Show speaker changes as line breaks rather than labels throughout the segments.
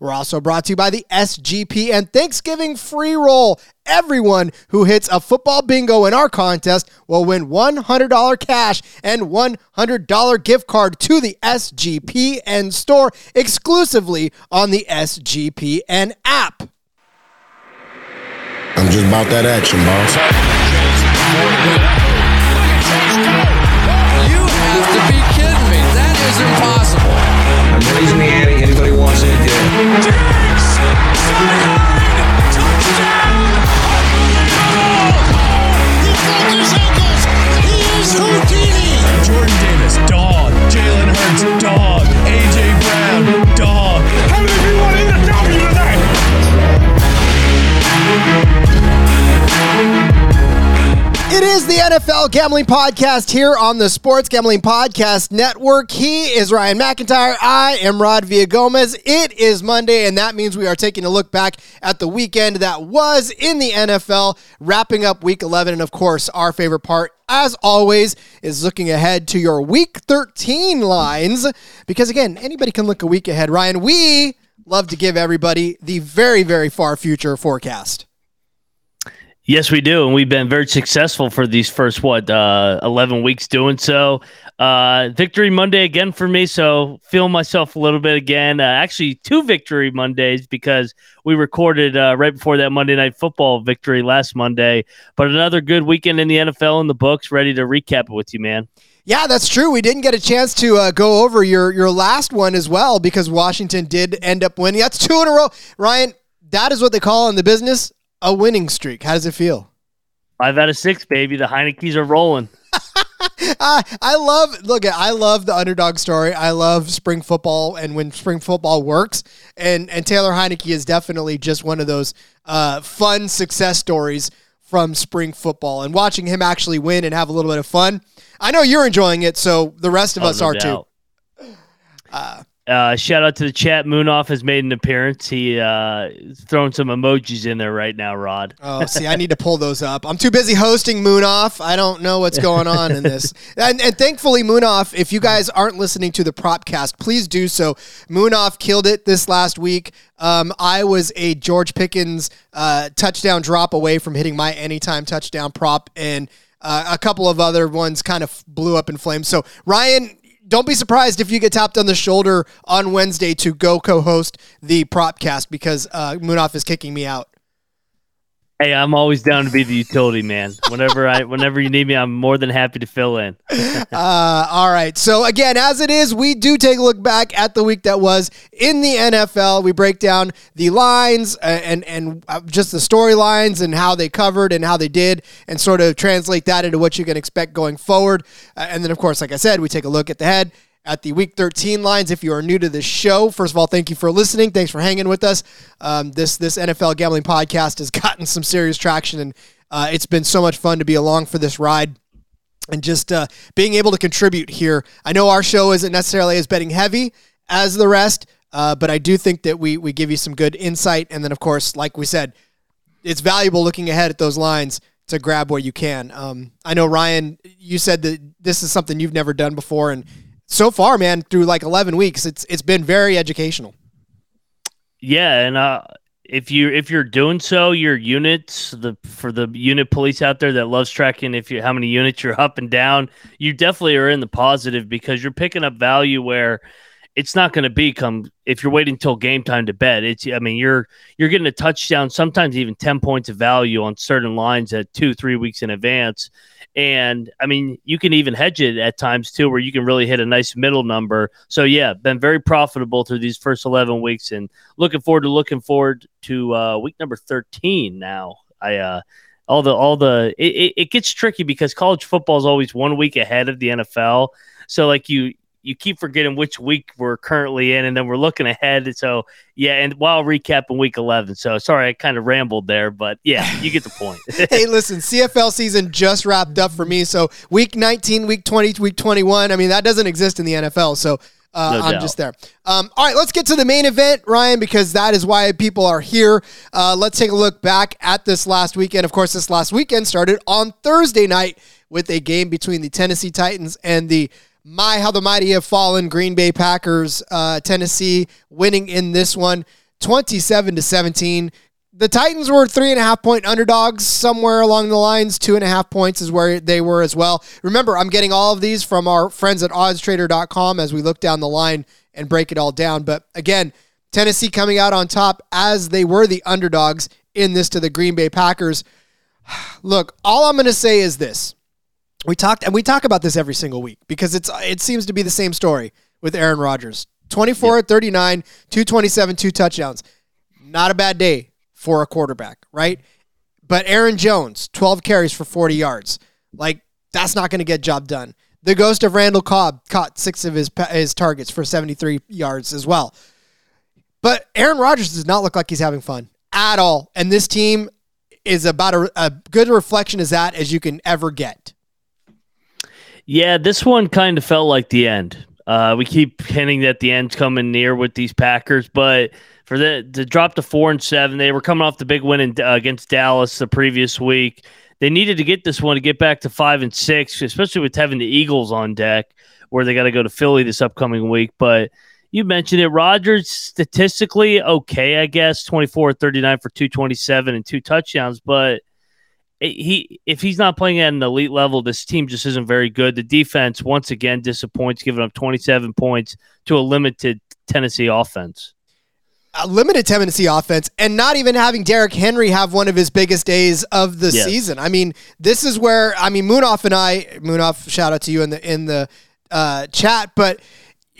We're also brought to you by the SGP and Thanksgiving free roll. Everyone who hits a football bingo in our contest will win $100 cash and $100 gift card to the SGPN store exclusively on the SGPN app.
I'm just about that action, boss.
You have to be kidding me. That is impossible.
I'm raising the ante. Anybody It
is the NFL Gambling Podcast here on the Sports Gambling Podcast Network. He is Ryan McIntyre. I am Rod Villagomez. It is Monday, and that means we are taking a look back at the weekend that was in the NFL, wrapping up week 11. And of course, our favorite part, as always, is looking ahead to your week 13 lines. Because again, anybody can look a week ahead. Ryan, we love to give everybody the very, very far future forecast.
Yes, we do, and we've been very successful for these first what uh, eleven weeks doing so. Uh, victory Monday again for me, so feel myself a little bit again. Uh, actually, two victory Mondays because we recorded uh, right before that Monday Night Football victory last Monday. But another good weekend in the NFL in the books. Ready to recap it with you, man.
Yeah, that's true. We didn't get a chance to uh, go over your your last one as well because Washington did end up winning. That's two in a row. Ryan, that is what they call in the business a winning streak. How does it feel?
Five out of six, baby. The Heinicke's are rolling.
I I love look at I love the underdog story. I love spring football and when spring football works. And and Taylor Heinicke is definitely just one of those uh, fun success stories from spring football. And watching him actually win and have a little bit of fun. I know you're enjoying it, so the rest of
Oh,
us
no
are
doubt.
too. Uh,
Uh, shout out to the chat. Moonoff has made an appearance. He uh, is throwing some emojis in there right now, Rod.
Oh, see, I need to pull those up. I'm too busy hosting Moon Off. I don't know what's going on in this. And, and thankfully, Moon Off, if you guys aren't listening to the Propcast, please do so. Moon Off killed it this last week. Um, I was a George Pickens uh, touchdown drop away from hitting my anytime touchdown prop, and uh, a couple of other ones kind of blew up in flames. So, Ryan, don't be surprised if you get tapped on the shoulder on Wednesday to go co-host the Propcast because uh, Moonoff is kicking me out.
Hey, I'm always down to be the utility man. Whenever I, whenever you need me, I'm more than happy to fill in.
Uh, all right. So again, as it is, we do take a look back at the week that was in the NFL. We break down the lines uh, and and uh, just the storylines and how they covered and how they did, and sort of translate that into what you can expect going forward. Uh, and then, of course, like I said, we take a look at the head. At the week 13 lines, if you are new to this show, first of all, thank you for listening. Thanks for hanging with us. Um, this this NFL gambling podcast has gotten some serious traction, and uh, it's been so much fun to be along for this ride and just uh, being able to contribute here. I know our show isn't necessarily as betting heavy as the rest, uh, but I do think that we we give you some good insight. And then, of course, like we said, it's valuable looking ahead at those lines to grab what you can. Um, I know Ryan, you said that this is something you've never done before, and so far, man, through like eleven weeks, it's it's been very educational.
Yeah, and uh, if you if you're doing so, your units the for the unit police out there that loves tracking if you how many units you're up and down, you definitely are in the positive because you're picking up value where it's not going to be come if you're waiting till game time to bet. It's I mean you're you're getting a touchdown, sometimes even ten points of value on certain lines at two three weeks in advance. And I mean, you can even hedge it at times too, where you can really hit a nice middle number. So yeah, been very profitable through these first eleven weeks, and looking forward to looking forward to uh, week number thirteen. Now, I uh, all the all the it, it, it gets tricky because college football is always one week ahead of the NFL. So like you you keep forgetting which week we're currently in, and then we're looking ahead. So yeah, and while recapping week eleven. So sorry, I kind of rambled there, but yeah, you get the point.
hey, listen, CFL season just wrapped up for me. So week 19, week 20, week 21. I mean, that doesn't exist in the NFL. So uh,
No
I'm just there. Um, all right, let's get to the main event, Ryan, because that is why people are here. Uh, let's take a look back at this last weekend. Of course, this last weekend started on Thursday night with a game between the Tennessee Titans and the my how the mighty have fallen Green Bay Packers. Uh, Tennessee winning in this one, 27 to 17. The Titans were three and a half point underdogs somewhere along the lines. Two and a half points is where they were as well. Remember, I'm getting all of these from our friends at oddstrader.com as we look down the line and break it all down. But again, Tennessee coming out on top as they were the underdogs in this to the Green Bay Packers. Look, all I'm going to say is this. We talked and we talk about this every single week because it's it seems to be the same story with Aaron Rodgers. 24 at 39, 227, two touchdowns. Not a bad day for a quarterback, right? But Aaron Jones, 12 carries for 40 yards. Like that's not going to get job done. The ghost of Randall Cobb caught six of his his targets for 73 yards as well. But Aaron Rodgers does not look like he's having fun at all. And this team is about a, a good reflection as that as you can ever get.
Yeah, this one kind of felt like the end. Uh, we keep hinting that the end's coming near with these Packers, but for the to drop to four and seven, they were coming off the big win in, uh, against Dallas the previous week. They needed to get this one to get back to five and six, especially with having the Eagles on deck, where they got to go to Philly this upcoming week. But you mentioned it, Rodgers statistically okay, I guess, 24 39 for 227 and two touchdowns, but he if he's not playing at an elite level, this team just isn't very good. The defense once again disappoints, giving up 27 points to a limited Tennessee offense.
a limited Tennessee offense and not even having Derrick Henry have one of his biggest days of the
Yes.
season. I mean, this is where I mean Moonoff and I Moonoff shout out to you in the in the uh, chat, but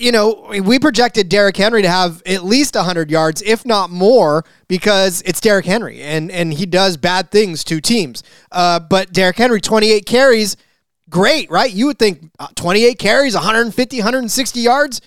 you know, we projected Derrick Henry to have at least 100 yards, if not more, because it's Derrick Henry and and he does bad things to teams. Uh, but Derrick Henry 28 carries, great, right? You would think uh, 28 carries, 150, 160 yards,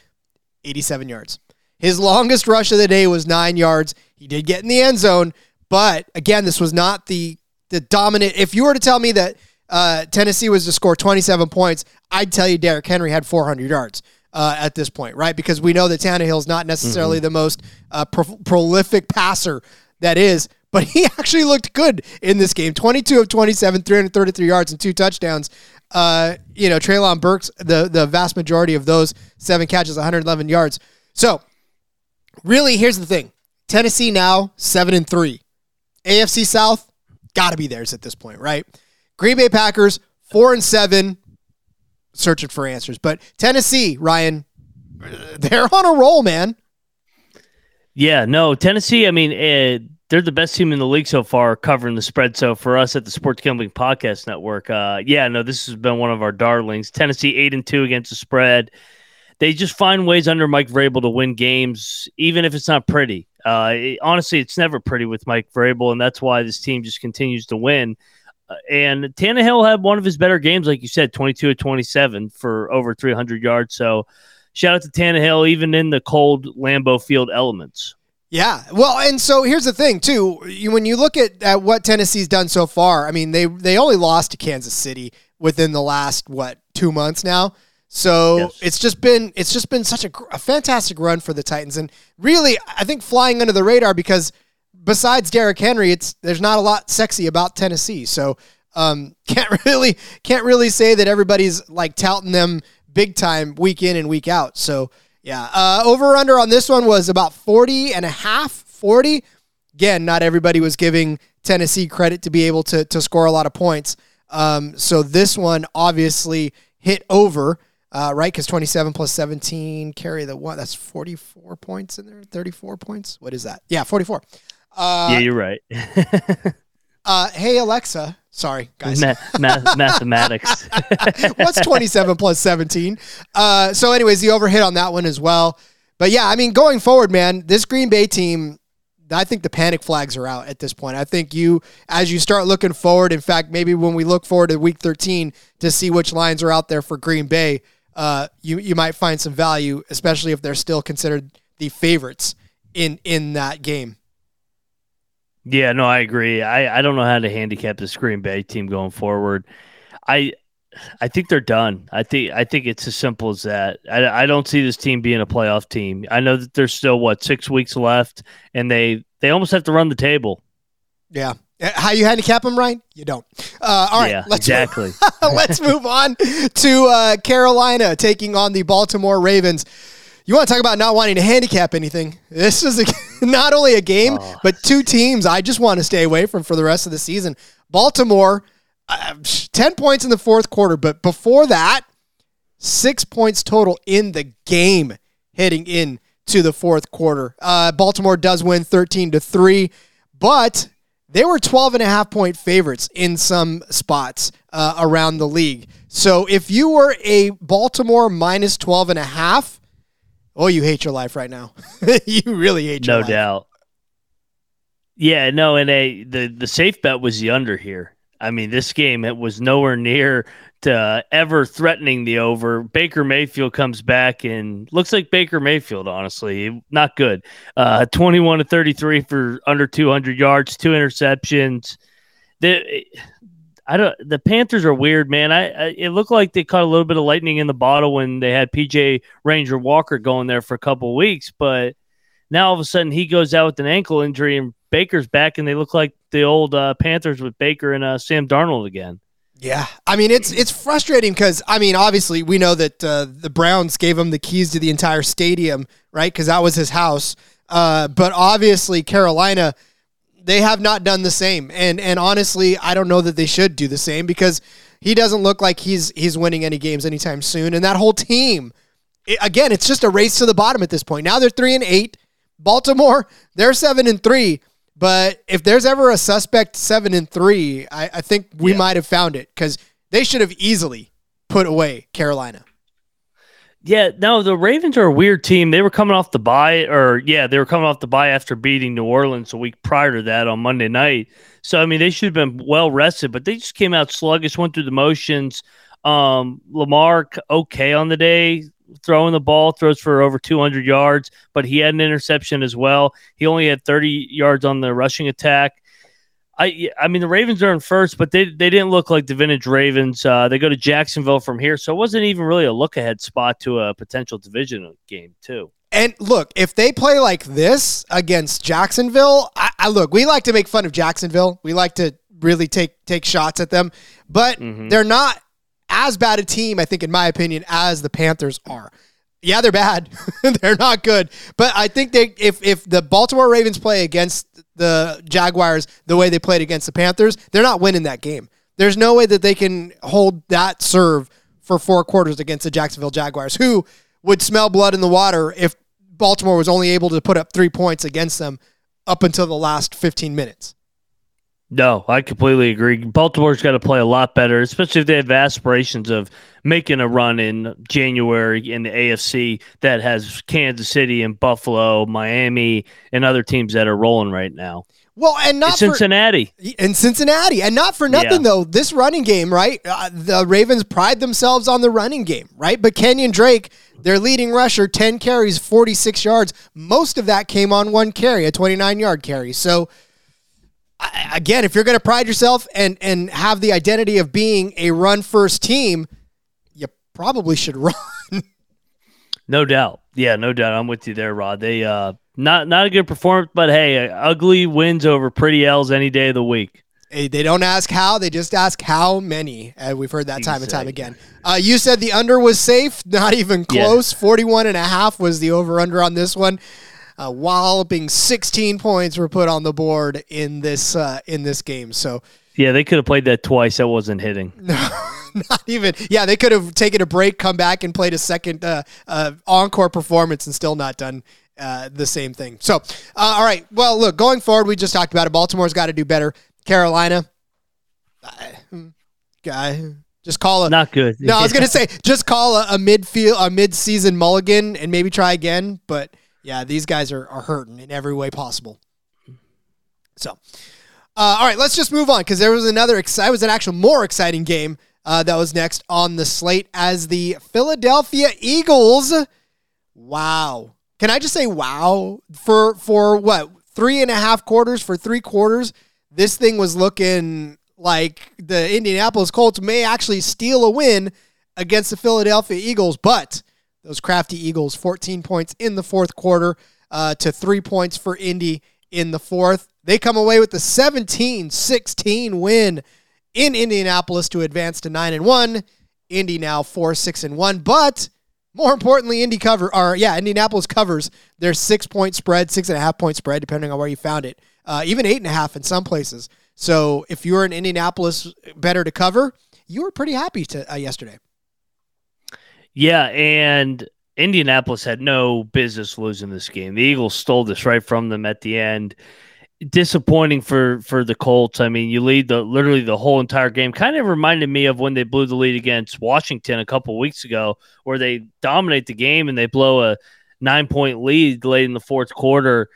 87 yards. His longest rush of the day was nine yards. He did get in the end zone, but again, this was not the the dominant. If you were to tell me that uh, Tennessee was to score 27 points, I'd tell you Derrick Henry had 400 yards uh, at this point, right? Because we know that Tannehill's not necessarily the most uh, pro- prolific passer that is, but he actually looked good in this game. 22 of 27, 333 yards and two touchdowns. Uh, you know, Treylon Burks, the the vast majority of those seven catches, 111 yards. So really, here's the thing: Tennessee now seven and three. AFC South got to be theirs at this point, right? Green Bay Packers four and seven, searching for answers. But Tennessee, Ryan, they're on a roll, man.
Yeah, no, Tennessee. I mean, uh, they're the best team in the league so far, covering the spread. So for us at the Sports Gambling Podcast Network, uh, yeah, no, this has been one of our darlings. Tennessee eight and two against the spread. They just find ways under Mike Vrabel to win games, even if it's not pretty. Uh, it- honestly, it's never pretty with Mike Vrabel, and that's why this team just continues to win. And Tannehill had one of his better games, like you said, 22 to 27 for over 300 yards. So shout out to Tannehill, even in the cold Lambeau Field elements.
Yeah. Well, and so here's the thing too. You, when you look at, at what Tennessee's done so far, I mean, they they only lost to Kansas City within the last what two months now. So
Yes.
it's just been it's just been such a, a fantastic run for the Titans, and really, I think flying under the radar because besides Derrick Henry, it's there's not a lot sexy about Tennessee. So um, can't really can't really say that everybody's like touting them big time week in and week out. So yeah, uh, over under on this one was about 40 and a half, 40. Again, not everybody was giving Tennessee credit to be able to to score a lot of points. Um, so this one obviously hit over. Uh, right, because 27 plus 17 carry the one. That's 44 points in there. 34 points. What is that? Yeah, 44.
Yeah, you're right.
Uh, hey Alexa. Sorry, guys.
Ma- ma- mathematics.
What's 27 plus 17? Uh, so, anyways, the overhit on that one as well. But yeah, I mean, going forward, man, this Green Bay team, I think the panic flags are out at this point. I think you, as you start looking forward, in fact, maybe when we look forward to week 13 to see which lines are out there for Green Bay, uh, you you might find some value, especially if they're still considered the favorites in in that game.
Yeah, no, I agree. I, I don't know how to handicap this Green Bay team going forward. I I think they're done. I think I think it's as simple as that. I, I don't see this team being a playoff team. I know that there's still what six weeks left, and they they almost have to run the table.
Yeah. Uh, How you handicap them, Ryan? You don't. Uh, all right,
yeah,
let's
exactly.
let's move on to uh, Carolina taking on the Baltimore Ravens. You want to talk about not wanting to handicap anything? This is a, not only a game,
Oh.
but two teams I just want to stay away from for the rest of the season. Baltimore, uh, 10 points in the fourth quarter, but before that, six points total in the game heading in to the fourth quarter. Uh, Baltimore does win 13 to 3, but they were 12 and a half point favorites in some spots uh, around the league. So if you were a Baltimore minus 12 and a half, oh, you hate your life right now. you really hate your life.
no
life.
doubt. Yeah, no, and a the the safe bet was the under here. I mean, this game it was nowhere near to ever threatening the over. Baker Mayfield comes back and looks like Baker Mayfield. Honestly, not good. Uh, Twenty-one to thirty-three for under two hundred yards, two interceptions. The I don't. The Panthers are weird, man. I, I it looked like they caught a little bit of lightning in the bottle when they had PJ Ranger Walker going there for a couple weeks, but now all of a sudden he goes out with an ankle injury and Baker's back, and they look like the old uh, Panthers with Baker and uh, Sam Darnold again.
Yeah, I mean it's it's frustrating because I mean obviously we know that uh, the Browns gave him the keys to the entire stadium, right? Because that was his house. Uh, but obviously Carolina, they have not done the same, and and honestly, I don't know that they should do the same because he doesn't look like he's he's winning any games anytime soon, and that whole team, i- again, it's just a race to the bottom at this point. Now they're three and eight. Baltimore, they're seven and three. But if there's ever a suspect seven and three, I, I think we
Yeah.
might have found it because they should have easily put away Carolina.
Yeah, no, the Ravens are a weird team. They were coming off the bye, or yeah, they were coming off the bye after beating New Orleans a week prior to that on Monday night. So I mean, they should have been well rested, but they just came out sluggish, went through the motions. Um, Lamar okay on the day, throwing the ball, throws for over 200 yards, but he had an interception as well. He only had 30 yards on the rushing attack. I I mean the Ravens are in first, but they they didn't look like the vintage Ravens. Uh, they go to Jacksonville from here, so it wasn't even really a look ahead spot to a potential division game too.
And look, if they play like this against Jacksonville, I, I look, we like to make fun of Jacksonville. We like to really take take shots at them, but they're not as bad a team, I think, in my opinion, as the Panthers are. Yeah, they're bad. they're not good. But I think they if if the Baltimore Ravens play against the Jaguars the way they played against the Panthers, they're not winning that game. There's no way that they can hold that serve for four quarters against the Jacksonville Jaguars, who would smell blood in the water if Baltimore was only able to put up three points against them up until the last 15 minutes.
No, I completely agree. Baltimore's got to play a lot better, especially if they have aspirations of making a run in January in the AFC that has Kansas City and Buffalo, Miami, and other teams that are rolling right now.
Well, and not for,
Cincinnati.
in Cincinnati. And not for nothing,
Yeah.
though, this running game, right? Uh, the Ravens pride themselves on the running game, right? But Kenyan Drake, their leading rusher, 10 carries, 46 yards. Most of that came on one carry, a 29 yard carry. So, I- again, if you're going to pride yourself and, and have the identity of being a run first team, you probably should run.
No doubt. Yeah, no doubt. I'm with you there, Rod. They uh not not a good performance, but hey, ugly wins over pretty L's any day of the week.
Hey, They don't ask how, they just ask how many. And we've heard that time and time again. Uh, you said the under was safe, not even
Yeah.
close. 41 and a half was the over under on this one. A walloping 16 points were put on the board in this uh, in this game. So
Yeah, they could have played that twice. That wasn't hitting.
not even yeah, they could have taken a break, come back and played a second uh, uh, encore performance and still not done uh, the same thing. So, uh, all right. Well, look, going forward, we just talked about it. Baltimore's got to do better. Carolina, guy, just call a
Not good.
no. I was gonna say just call a, a midfield, a mid-season mulligan, and maybe try again. But yeah, these guys are, are hurting in every way possible. So, uh, all right, let's just move on because there was another. Exci- it was an actual more exciting game uh, that was next on the slate as the Philadelphia Eagles. Wow. Can I just say wow? For for what? Three and a half quarters, for three quarters, this thing was looking like the Indianapolis Colts may actually steal a win against the Philadelphia Eagles, but those crafty Eagles, 14 points in the fourth quarter uh, to three points for Indy in the fourth. They come away with the 17 16 win in Indianapolis to advance to 9 and 1. Indy now 4 6 and 1. But more importantly, Indy cover or yeah, Indianapolis covers their six point spread, six and a half point spread, depending on where you found it. Uh, even eight and a half in some places. So if you were in Indianapolis better to cover, you were pretty happy to uh, yesterday.
Yeah, and Indianapolis had no business losing this game. The Eagles stole this right from them at the end. Disappointing for for the Colts. I mean, you lead the literally the whole entire game. Kind of reminded me of when they blew the lead against Washington a couple weeks ago, where they dominate the game and they blow a nine point lead late in the fourth quarter.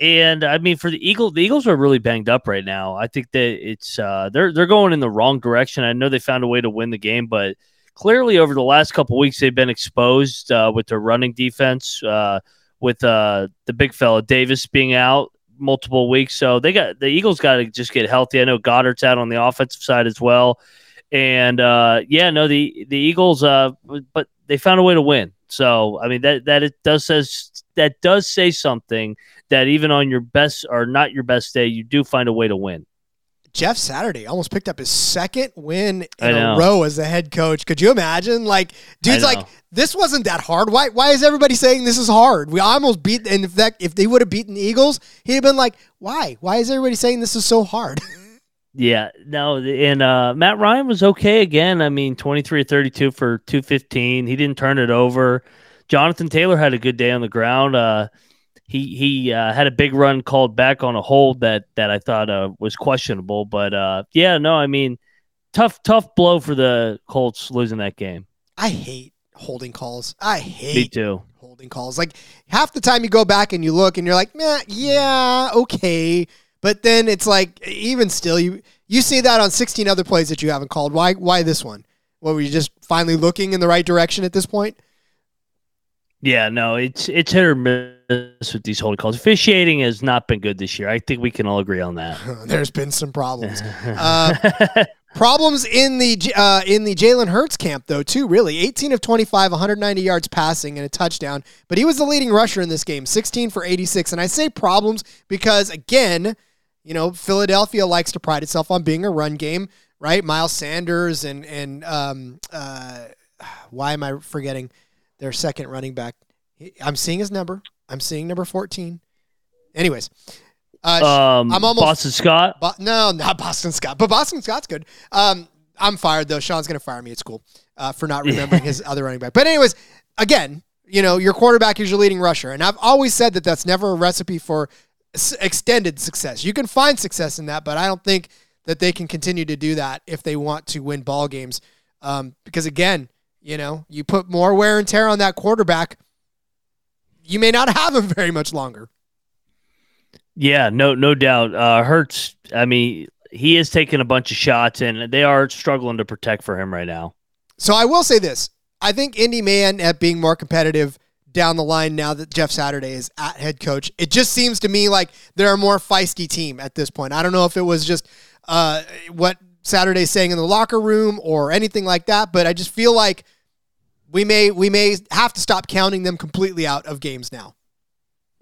And I mean, for the Eagles, the Eagles are really banged up right now. I think that it's uh, they're they're going in the wrong direction. I know they found a way to win the game, but clearly over the last couple weeks they've been exposed uh, with their running defense, uh, with uh, the big fella Davis being out multiple weeks. So they got the Eagles got to just get healthy. I know Goedert's out on the offensive side as well, and uh, yeah, no, the the Eagles, uh, but they found a way to win. So I mean that that it does says that does say something that even on your best or not your best day, you do find a way to win.
Jeff Saturday almost picked up his second win in a row as the head coach. Could you imagine? Like, dude's like, this wasn't that hard. Why? Why is everybody saying this is hard? We almost beat. And if that, if they would have beaten the Eagles, he'd have been like, why? Why is everybody saying this is so hard?
Yeah, no, and uh, Matt Ryan was okay again. I mean, 23 or 32 for 215. He didn't turn it over. Jonathan Taylor had a good day on the ground. Uh, he he uh, had a big run called back on a hold that that I thought uh, was questionable. But uh, yeah, no, I mean, tough tough blow for the Colts losing that game.
I hate holding calls. I hate Me
too.
holding calls. Like half the time you go back and you look and you're like, man, yeah, okay. But then it's like even still you you see that on 16 other plays that you haven't called. Why why this one? What were you just finally looking in the right direction at this point?
Yeah, no, it's it's hit or miss with these holding calls. Officiating has not been good this year. I think we can all agree on that.
There's been some problems. Uh, problems in the uh, in the Jalen Hurts camp though too. Really, 18 of 25, 190 yards passing and a touchdown. But he was the leading rusher in this game, 16 for 86. And I say problems because again, you know, Philadelphia likes to pride itself on being a run game, right? Miles Sanders and and um, uh, why am I forgetting their second running back? I'm seeing his number. I'm seeing number 14. Anyways, uh,
Um,
I'm almost-
Boston Scott.
Bo- no, not Boston Scott, but Boston Scott's good. Um, I'm fired though. Sean's gonna fire me. at school uh, for not remembering his other running back. But anyways, again, you know, your quarterback is your leading rusher, and I've always said that that's never a recipe for s- extended success. You can find success in that, but I don't think that they can continue to do that if they want to win ball games. Um, because again, you know, you put more wear and tear on that quarterback, you may not have him very much longer.
Yeah, no, no doubt. Uh, Hurts. I mean, he is taking a bunch of shots, and they are struggling to protect for him right now.
So I will say this. I think Indy may end up being more competitive down the line now that Jeff Saturday is at head coach. It just seems to me like they're a more feisty team at this point. I don't know if it was just uh, what Saturday's saying in the locker room or anything like that, but I just feel like we may we may have to stop counting them completely out of games now.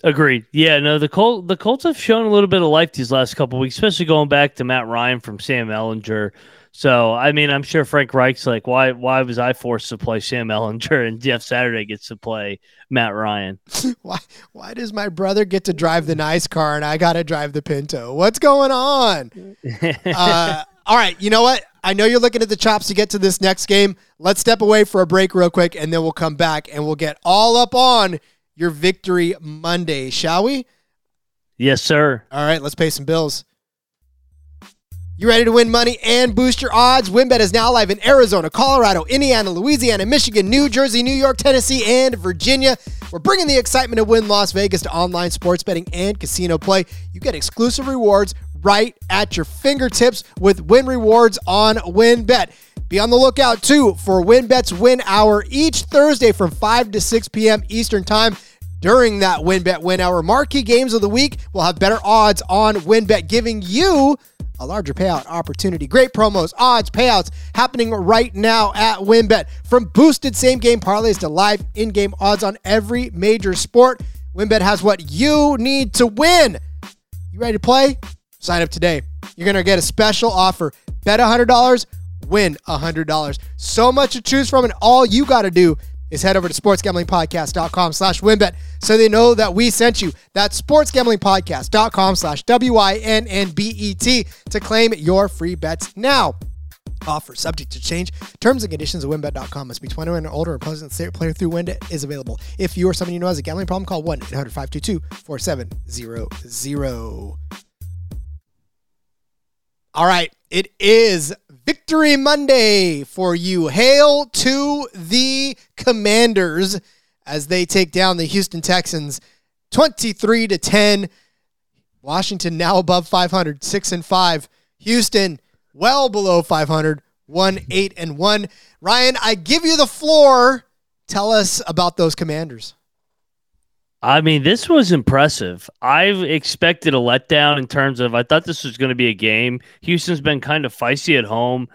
Agreed. Yeah, no, the Colt the Colts have shown a little bit of life these last couple weeks, especially going back to Matt Ryan from Sam Ehlinger. So, I mean, I'm sure Frank Reich's like, why why was I forced to play Sam Ehlinger and Jeff Saturday gets to play Matt Ryan?
Why why does my brother get to drive the nice car and I got to drive the Pinto? What's going on? uh, all right, you know what? I know you're looking at the chops to get to this next game. Let's step away for a break real quick, and then we'll come back and we'll get all up on your victory Monday, shall we?
yes, sir.
All right, let's pay some bills. You ready to win money and boost your odds? WynnBET is now live in Arizona, Colorado, Indiana, Louisiana, Michigan, New Jersey, New York, Tennessee, and Virginia. We're bringing the excitement of Wynn Las Vegas to online sports betting and casino play. You get exclusive rewards right at your fingertips with Wynn Rewards on WynnBET. Be on the lookout too for WynnBET's Win Hour each Thursday from 5 to 6 p.m. Eastern Time. During that WynnBET Win Hour, marquee games of the week will have better odds on WynnBET, giving you a larger payout opportunity. Great promos, odds, payouts happening right now at WynnBET. From boosted same game parlays to live in game odds on every major sport, WynnBET has what you need to win. You ready to play? Sign up today. You're going to get a special offer. Bet $100, win $100. So much to choose from, and all you got to do is head over to sportsgamblingpodcast.com slash wynnbet so they know that we sent you. That's sportsgamblingpodcast.com slash W-I-N-N-B-E-T to claim your free bets now. Offer subject to change. Terms and conditions at wynnbet.com must be 21 and older. Opposing state player through WynnBET is available. If you or someone you know has a gambling problem, call 1-800-522-4700. All right, it is Victory Monday for you. Hail to the Commanders as they take down the Houston Texans 23 to 10. Washington now above 500, 6 and 5. Houston well below 500, 1 8 and 1. Ryan, I give you the floor. Tell us about those Commanders.
I mean, this was impressive. I've expected a letdown in terms of I thought this was going to be a game. Houston's been kind of feisty at home,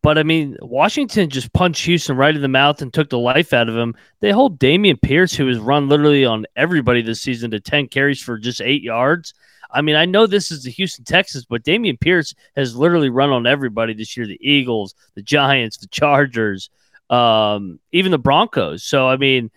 but I mean, Washington just punched Houston right in the mouth and took the life out of him. They hold Dameon Pierce, who has run literally on everybody this season, to 10 carries for just eight yards. I mean, I know this is the Houston Texans, but Dameon Pierce has literally run on everybody this year the Eagles, the Giants, the Chargers, um, even the Broncos. So, I mean,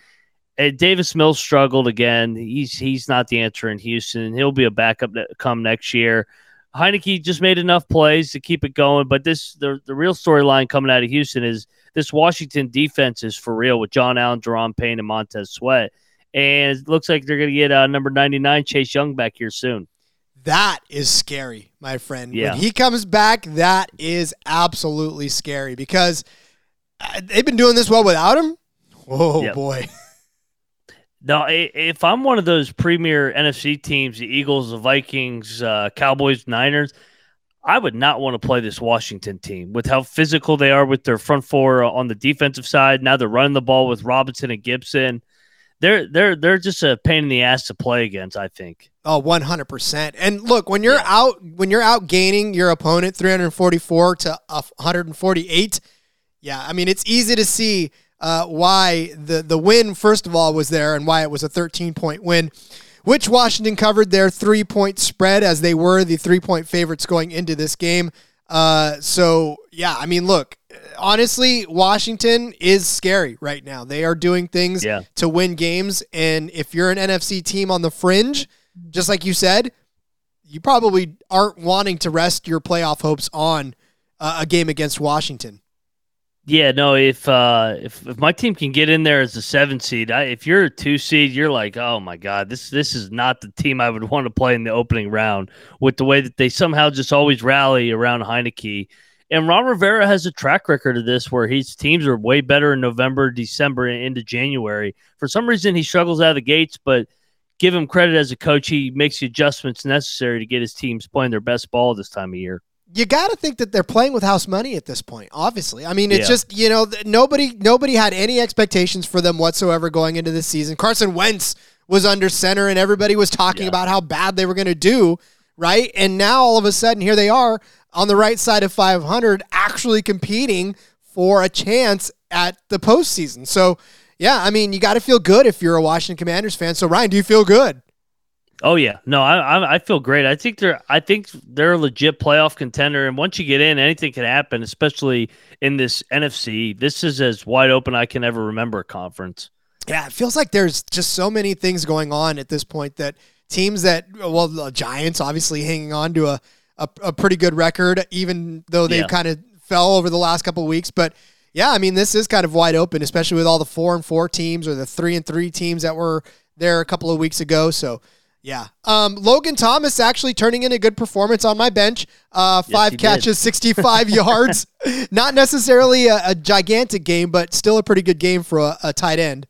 uh, Davis Mills struggled again. He's he's not the answer in Houston. He'll be a backup that come next year. Heinicke just made enough plays to keep it going, but this the the real storyline coming out of Houston is this Washington defense is for real with John Allen, Jerome Payne, and Montez Sweat, and it looks like they're going to get uh, number ninety nine Chase Young back here soon.
That is scary, my friend.
Yeah.
When he comes back, that is absolutely scary because uh, they've been doing this well without him. Oh
Yep.
boy.
No, i- if I'm one of those premier NFC teams, the Eagles, the Vikings, uh, Cowboys, Niners, I would not want to play this Washington team with how physical they are with their front four on the defensive side. Now they're running the ball with Robinson and Gibson. They're they're they're just a pain in the ass to play against. I think.
Oh, 100%. And look, when you're out when you're out gaining your opponent 344 to uh, 148, yeah, I mean it's easy to see uh, why the the win first of all was there and why it was a 13 point win, which Washington covered their three point spread as they were the three point favorites going into this game. Uh, so yeah, I mean, look, honestly, Washington is scary right now. They are doing things
Yeah.
to win games, and if you're an NFC team on the fringe, just like you said, you probably aren't wanting to rest your playoff hopes on uh, a game against Washington.
Yeah, no. If uh, if if my team can get in there as a seven seed, I, if you're a two seed, you're like, oh my god, this this is not the team I would want to play in the opening round. With the way that they somehow just always rally around Heinicke, and Ron Rivera has a track record of this, where his teams are way better in November, December, and into January. For some reason, he struggles out of the gates, but give him credit as a coach. He makes the adjustments necessary to get his teams playing their best ball this time of year.
You got to think that they're playing with house money at this point. Obviously, I mean, it's
Yeah.
just you know nobody nobody had any expectations for them whatsoever going into this season. Carson Wentz was under center, and everybody was talking
Yeah.
about how bad they were going to do, right? And now all of a sudden, here they are on the right side of 500, actually competing for a chance at the postseason. So, yeah, I mean, you got to feel good if you're a Washington Commanders fan. So, Ryan, do you feel good?
Oh yeah, no, I, I I feel great. I think they're I think they're a legit playoff contender, and once you get in, anything can happen. Especially in this NFC, this is as wide open I can ever remember a conference.
Yeah, it feels like there's just so many things going on at this point that teams that well, the Giants obviously hanging on to a a, a pretty good record, even though they
Yeah.
kind of fell over the last couple of weeks. But yeah, I mean, this is kind of wide open, especially with all the four and four teams or the three and three teams that were there a couple of weeks ago. So. Yeah. Um, Logan Thomas actually turning in a good performance on my bench. Uh, five
did.
catches, 65 yards. Not necessarily a, a gigantic game, but still a pretty good game for a, a tight end.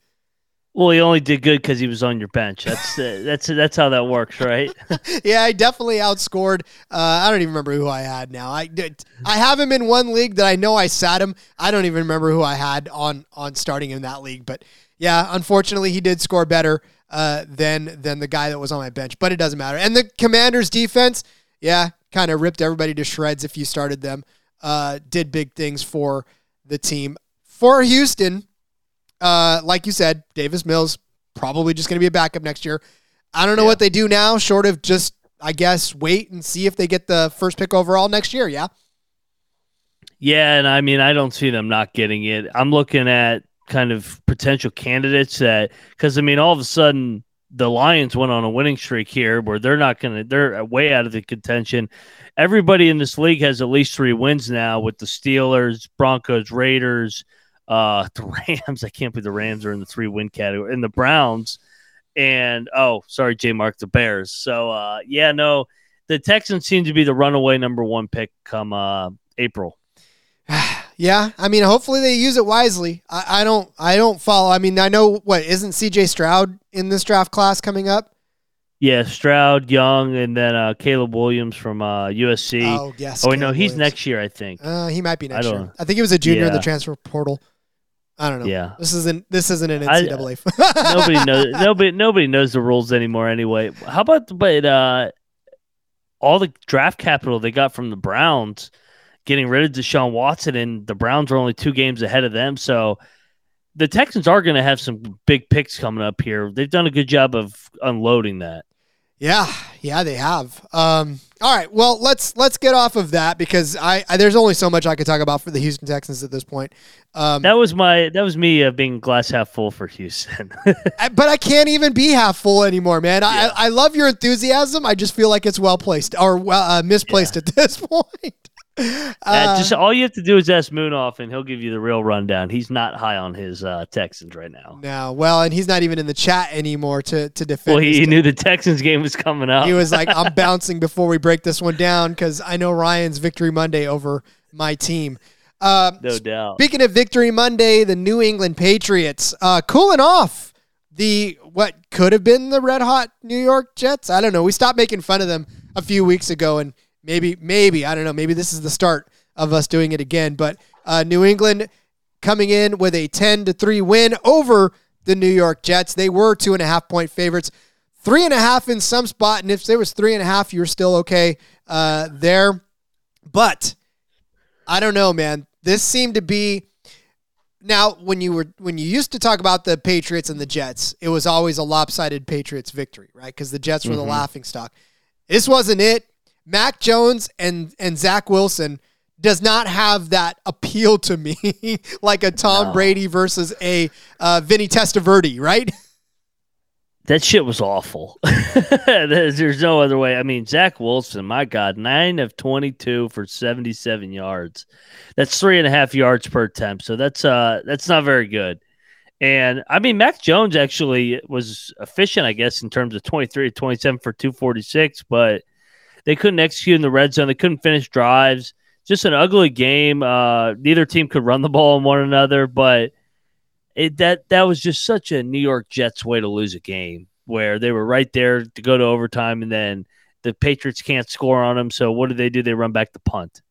Well, he only did good because he was on your bench. That's uh, that's that's how that works, right?
yeah, I definitely outscored. Uh, I don't even remember who I had now. I did. I have him in one league that I know I sat him. I don't even remember who I had on on starting in that league. But yeah, unfortunately, he did score better uh, than than the guy that was on my bench. But it doesn't matter. And the Commanders' defense, yeah, kind of ripped everybody to shreds if you started them. Uh, did big things for the team. For Houston, uh, like you said, Davis Mills probably just going to be a backup next year. I don't know
Yeah.
what they do now, short of just, I guess, wait and see if they get the first pick overall next year. Yeah.
Yeah, and I mean, I don't see them not getting it. I'm looking at kind of potential candidates that, because I mean, all of a sudden the Lions went on a winning streak here where they're not going to, they're way out of the contention. Everybody in this league has at least three wins now with the Steelers, Broncos, Raiders, uh, the Rams. I can't believe the Rams are in the three win category, and the Browns. And oh, sorry, J Mark, the Bears. So, uh, yeah, no, the Texans seem to be the runaway number one pick come uh, April.
Yeah, I mean, hopefully they use it wisely. I, I don't, I don't follow. I mean, I know what isn't C.J. Stroud in this draft class coming up.
Yeah, Stroud, Young, and then uh, Caleb Williams from uh, USC.
Oh yes.
oh, wait, no, he's
Williams.
next year, I think.
Uh, he might be next
I
year. I think he was a junior in the transfer portal. I don't know.
Yeah.
This isn't. This isn't an
I-
NCAA.
nobody knows. Nobody, nobody knows the rules anymore. Anyway, how about but uh, all the draft capital they got from the Browns, getting rid of Deshaun Watson, and the Browns are only two games ahead of them. So the Texans are going to have some big picks coming up here. They've done a good job of unloading that.
Yeah, yeah, they have. Um, all right, well let's let's get off of that because I, I there's only so much I could talk about for the Houston Texans at this point. Um,
That was my that was me uh, being glass half full for Houston.
I- but I can't even be half full anymore, man. I, I I love your enthusiasm. I just feel like it's well placed or well uh, misplaced at this point.
Uh,
Uh,
just all you have to do is ask Moon off, and he'll give you the real rundown. He's not high on his uh, Texans right now.
no, well, and he's not even in the chat anymore to to defend.
Well, he, he knew the Texans game was coming up.
He was like, I'm bouncing before we break this one down because I know Ryan's victory Monday over my team. Uh,
no doubt.
Speaking of Victory Monday, the New England Patriots uh, cooling off the what could have been the red hot New York Jets. I don't know. We stopped making fun of them a few weeks ago, and maybe, maybe I don't know. Maybe this is the start of us doing it again. But uh, New England coming in with a ten to three win over the New York Jets. They were two and a half point favorites. Three and a half in some spot, and if there was three and a half, you're still okay uh, there. But I don't know, man. This seemed to be now when you were when you used to talk about the Patriots and the Jets, it was always a lopsided Patriots victory, right? Because the Jets were the laughing stock. This wasn't it. Mac Jones and and Zach Wilson does not have that appeal to me like a Tom
No.
Brady versus a uh, Vinny Testaverde, right?
That shit was awful. there's, there's no other way. I mean, Zach Wilson, my God, nine of 22 for 77 yards. That's three and a half yards per attempt. So that's uh that's not very good. And I mean, Mac Jones actually was efficient, I guess, in terms of 23 to 27 for 246, but they couldn't execute in the red zone. They couldn't finish drives. Just an ugly game. Uh, neither team could run the ball on one another, but it that that was just such a New York Jets way to lose a game where they were right there to go to overtime and then the Patriots can't score on them. So what do they do? They run back the punt.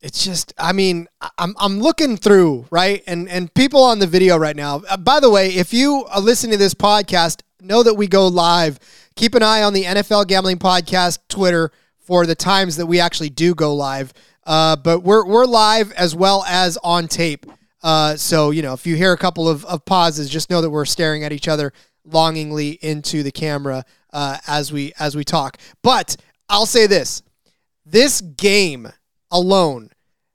it's just i mean i'm, I'm looking through right and and people on the video right now uh, by the way if you are listening to this podcast know that we go live keep an eye on the nfl gambling podcast twitter for the times that we actually do go live. Uh, but we're, we're live as well as on tape. Uh, so you know if you hear a couple of, of pauses just know that we're staring at each other longingly into the camera uh, as we as we talk. But i'll say this. This game alone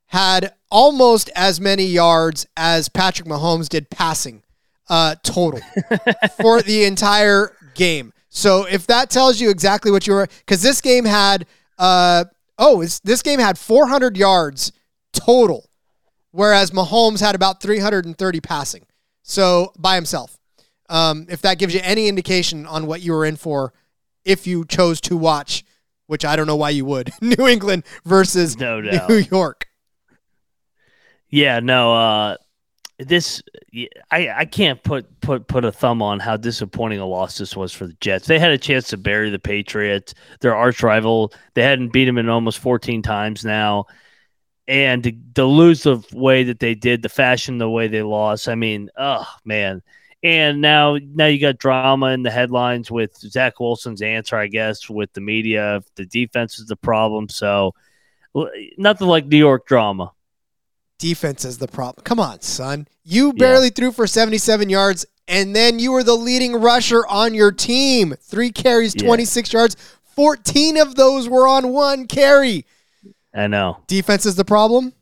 had almost as many yards as Patrick Mahomes did passing uh, total for the entire game. So if that tells you exactly what you were, because this game had, uh, oh, this game had 400 yards total, whereas Mahomes had about 330 passing. So by himself. Um, if that gives you any indication on what you were in for, if you chose to watch, which I don't know why you would, New England versus
No doubt.
New York.
Yeah, no, uh this I, I can't put put put a thumb on how disappointing a loss this was for the Jets. They had a chance to bury the Patriots, their arch rival. They hadn't beat them in almost 14 times now. And to, to lose the way that they did, the fashion, the way they lost. I mean, oh man. And now now you got drama in the headlines with Zach Wilson's answer, I guess, with the media. The defense is the problem. So nothing like New York drama
defense is the problem. Come on, son. You barely yeah. threw for 77 yards, and then you were the leading rusher on your team. Three carries, yeah. 26 yards. 14 of those were on one carry.
I know.
Defense is the problem?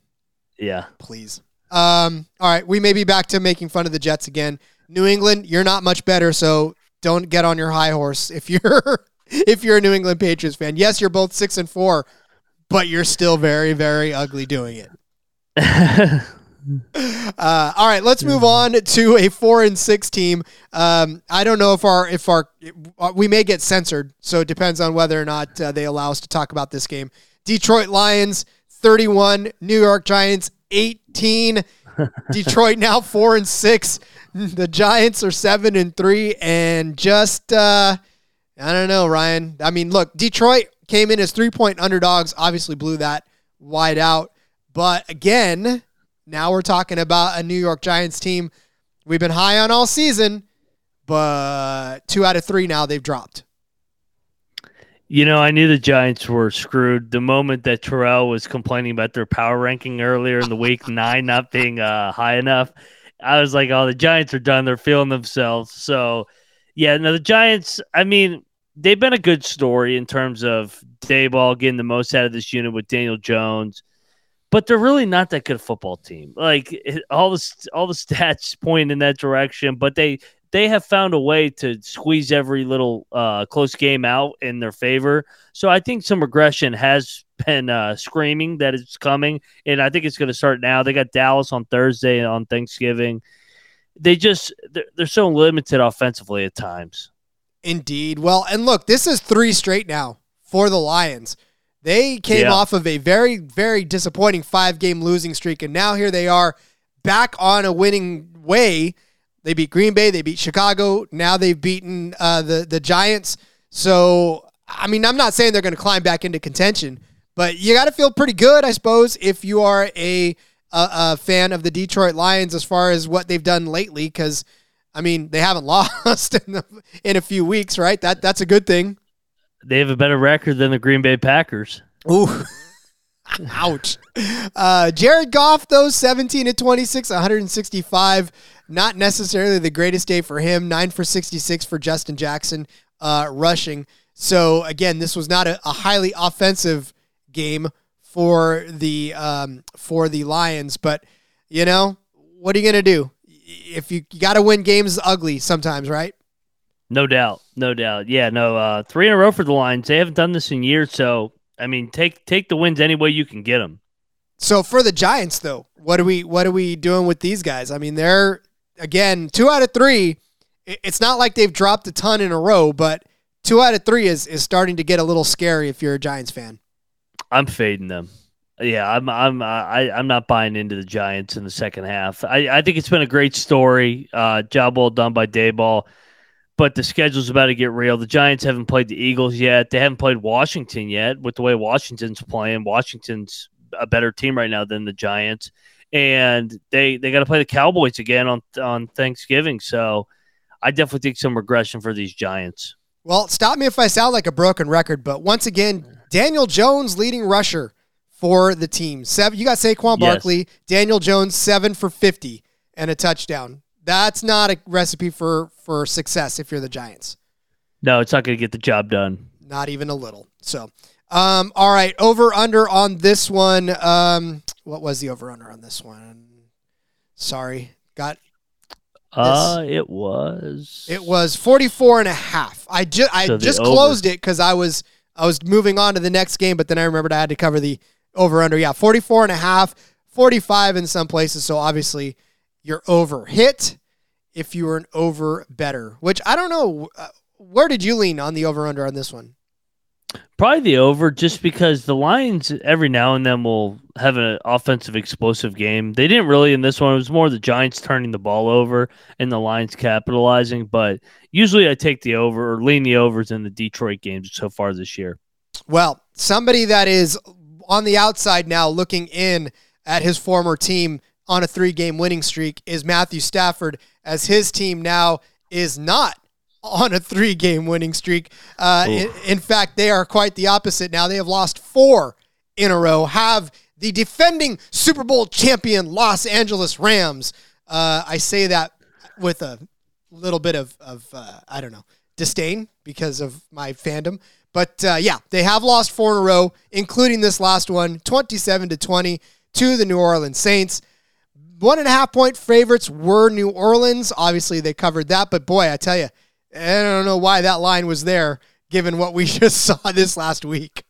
Yeah.
Please. Um, all right, we may be back to making fun of the Jets again. New England, you're not much better, so don't get on your high horse if you're if you're a New England Patriots fan. Yes, you're both 6 and 4, but you're still very very ugly doing it. uh, all right, let's move on to a four and six team. Um, I don't know if our if our we may get censored, so it depends on whether or not uh, they allow us to talk about this game. Detroit Lions thirty one, New York Giants eighteen. Detroit now four and six. The Giants are seven and three, and just uh, I don't know, Ryan. I mean, look, Detroit came in as three point underdogs. Obviously, blew that wide out. But again, now we're talking about a New York Giants team we've been high on all season, but two out of three now they've dropped.
You know, I knew the Giants were screwed the moment that Terrell was complaining about their power ranking earlier in the week, nine not being uh, high enough. I was like, oh, the Giants are done. They're feeling themselves. So, yeah, no, the Giants, I mean, they've been a good story in terms of Daboll getting the most out of this unit with Daniel Jones but they're really not that good football team. Like all the all the stats point in that direction, but they they have found a way to squeeze every little uh, close game out in their favor. So I think some regression has been uh, screaming that it's coming, and I think it's going to start now. They got Dallas on Thursday on Thanksgiving. They just they're, they're so limited offensively at times.
Indeed. Well, and look, this is three straight now for the Lions. They came yeah. off of a very, very disappointing five game losing streak, and now here they are back on a winning way. They beat Green Bay, they beat Chicago. Now they've beaten uh, the the Giants. So, I mean, I'm not saying they're going to climb back into contention, but you got to feel pretty good, I suppose, if you are a, a, a fan of the Detroit Lions as far as what they've done lately. Because, I mean, they haven't lost in, the, in a few weeks, right? That that's a good thing.
They have a better record than the Green Bay Packers.
Ooh. Ouch. Uh, Jared Goff, though, 17 to 26, 165. Not necessarily the greatest day for him. 9 for 66 for Justin Jackson uh, rushing. So, again, this was not a, a highly offensive game for the um, for the Lions. But, you know, what are you going to do? If you, you got to win games ugly sometimes, right?
No doubt, no doubt. Yeah, no, uh, three in a row for the Lions. They haven't done this in years, so I mean, take take the wins any way you can get them.
So for the Giants, though, what are we what are we doing with these guys? I mean, they're again two out of three. It's not like they've dropped a ton in a row, but two out of three is is starting to get a little scary if you're a Giants fan.
I'm fading them. Yeah, I'm I'm I, I'm not buying into the Giants in the second half. I, I think it's been a great story. Uh, job well done by Daboll but the schedule's about to get real. The Giants haven't played the Eagles yet. They haven't played Washington yet. With the way Washington's playing, Washington's a better team right now than the Giants, and they they got to play the Cowboys again on on Thanksgiving. So I definitely think some regression for these Giants.
Well, stop me if I sound like a broken record, but once again, Daniel Jones leading rusher for the team. Seven. You got Saquon Barkley, yes. Daniel Jones seven for fifty and a touchdown. That's not a recipe for for success if you're the Giants.
No, it's not going to get the job done.
Not even a little. So, um, all right, over under on this one. Um, what was the over under on this one? Sorry, got.
Uh, it was.
It was 44 and a half. I just I so just closed it because I was I was moving on to the next game, but then I remembered I had to cover the over under. Yeah, 44 and a half, 45 in some places. So obviously you're over hit if you were an over better, which I don't know. Uh, where did you lean on the over under on this one?
Probably the over, just because the Lions every now and then will have an offensive explosive game. They didn't really in this one. It was more the Giants turning the ball over and the Lions capitalizing. But usually I take the over or lean the overs in the Detroit games so far this year.
Well, somebody that is on the outside now looking in at his former team on a three game winning streak is Matthew Stafford, as his team now is not on a three game winning streak. Uh, in, in fact, they are quite the opposite now. They have lost four in a row, have the defending Super Bowl champion Los Angeles Rams. Uh, I say that with a little bit of, of uh, I don't know, disdain because of my fandom. But uh, yeah, they have lost four in a row, including this last one, 27 to 20 to the New Orleans Saints. One and a half point favorites were New Orleans. Obviously, they covered that. But boy, I tell you, I don't know why that line was there given what we just saw this last week.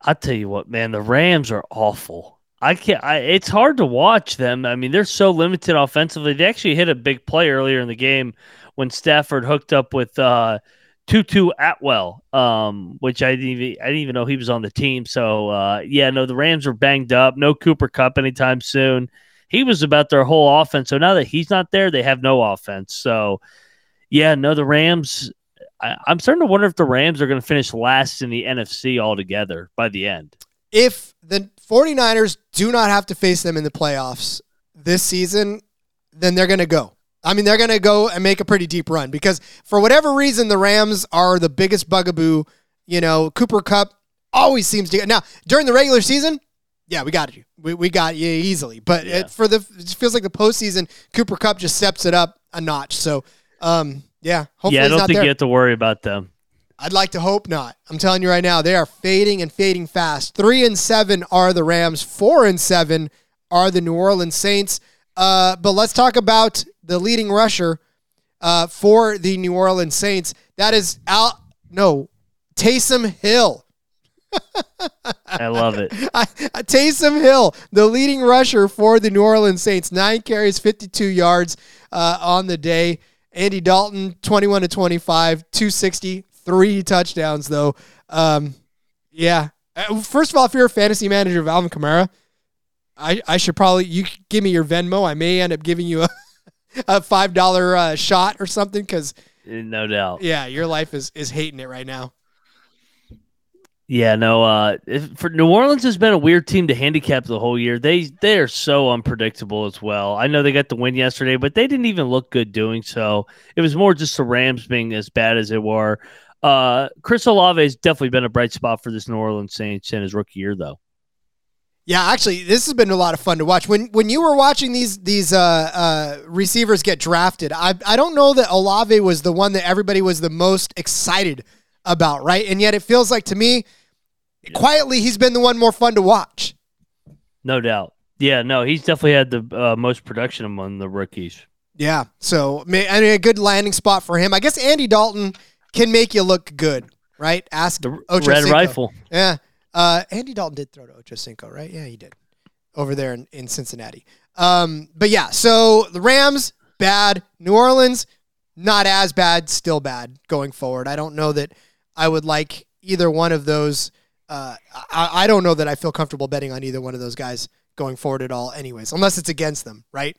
I tell you what, man, the Rams are awful. I can't. I, it's hard to watch them. I mean, they're so limited offensively. They actually hit a big play earlier in the game when Stafford hooked up with uh, Tutu Atwell, um, which I didn't even I didn't even know he was on the team. So uh, yeah, no, the Rams are banged up. No Cooper Kupp anytime soon. He was about their whole offense. So now that he's not there, they have no offense. So yeah, no, the Rams. I, I'm starting to wonder if the Rams are going to finish last in the NFC altogether by the end.
If the 49ers do not have to face them in the playoffs this season, then they're going to go. I mean, they're going to go and make a pretty deep run because for whatever reason, the Rams are the biggest bugaboo. You know, Cooper Kupp always seems to. Get. Now, during the regular season, yeah, we got you. We, we got you easily. But
Yeah.
it, for the, it feels like the postseason, Cooper Kupp just steps it up a notch. So, um, yeah, hopefully
yeah, I don't think
there.
you have to worry about them.
I'd like to hope not. I'm telling you right now, they are fading and fading fast. Three and seven are the Rams. Four and seven are the New Orleans Saints. Uh, but let's talk about the leading rusher uh, for the New Orleans Saints. That is Al. No, Taysom Hill.
I love it.
I- Taysom Hill, the leading rusher for the New Orleans Saints, nine carries, 52 yards uh, on the day. Andy Dalton, 21 to 25, 260, three touchdowns, though. Um, yeah. Uh, First of all, if you're a fantasy manager of Alvin Kamara, I, I should probably, you give me your Venmo. I may end up giving you a, a $5 uh, shot or something because,
No doubt.
yeah, your life is, is hating it right now.
Yeah, no. Uh, if, for New Orleans has been a weird team to handicap the whole year. They they are so unpredictable as well. I know they got the win yesterday, but they didn't even look good doing so. It was more just the Rams being as bad as they were. Uh, Chris Olave has definitely been a bright spot for this New Orleans Saints in his rookie year, though.
Yeah, actually, this has been a lot of fun to watch. When when you were watching these these uh, uh, receivers get drafted, I I don't know that Olave was the one that everybody was the most excited about, right? And yet it feels like to me, quietly, he's been the one more fun to watch.
No doubt. Yeah, no, he's definitely had the uh, most production among the rookies.
Yeah, so I mean, a good landing spot for him. I guess Andy Dalton can make you look good, right? Ask
The
Ocho
red
Cinco.
rifle.
Yeah. Uh, Andy Dalton did throw to Ocho Cinco, right? Yeah, he did. Over there in, in Cincinnati. Um, but yeah, so the Rams, bad. New Orleans, not as bad, still bad going forward. I don't know that I would like either one of those. Uh, I, I don't know that I feel comfortable betting on either one of those guys going forward at all, anyways, unless it's against them, right?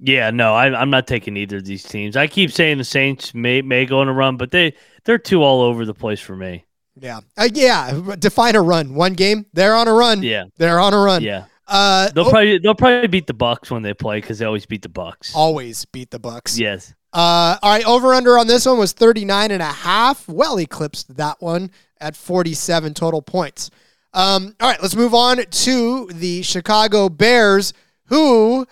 Yeah, no, I, I'm not taking either of these teams. I keep saying the Saints may may go on a run, but they they're too all over the place for me.
Yeah. Uh, yeah. Define a run. One game, they're on a run.
Yeah,
They're on a run.
yeah.
Uh,
They'll
oh,
probably they'll probably beat the Bucks when they play because they always beat the Bucks.
always beat the Bucks.
Yes.
Uh, all right, over under on this one was 39 and a half. Well eclipsed that one at 47 total points. Um, all right, let's move on to the Chicago Bears, who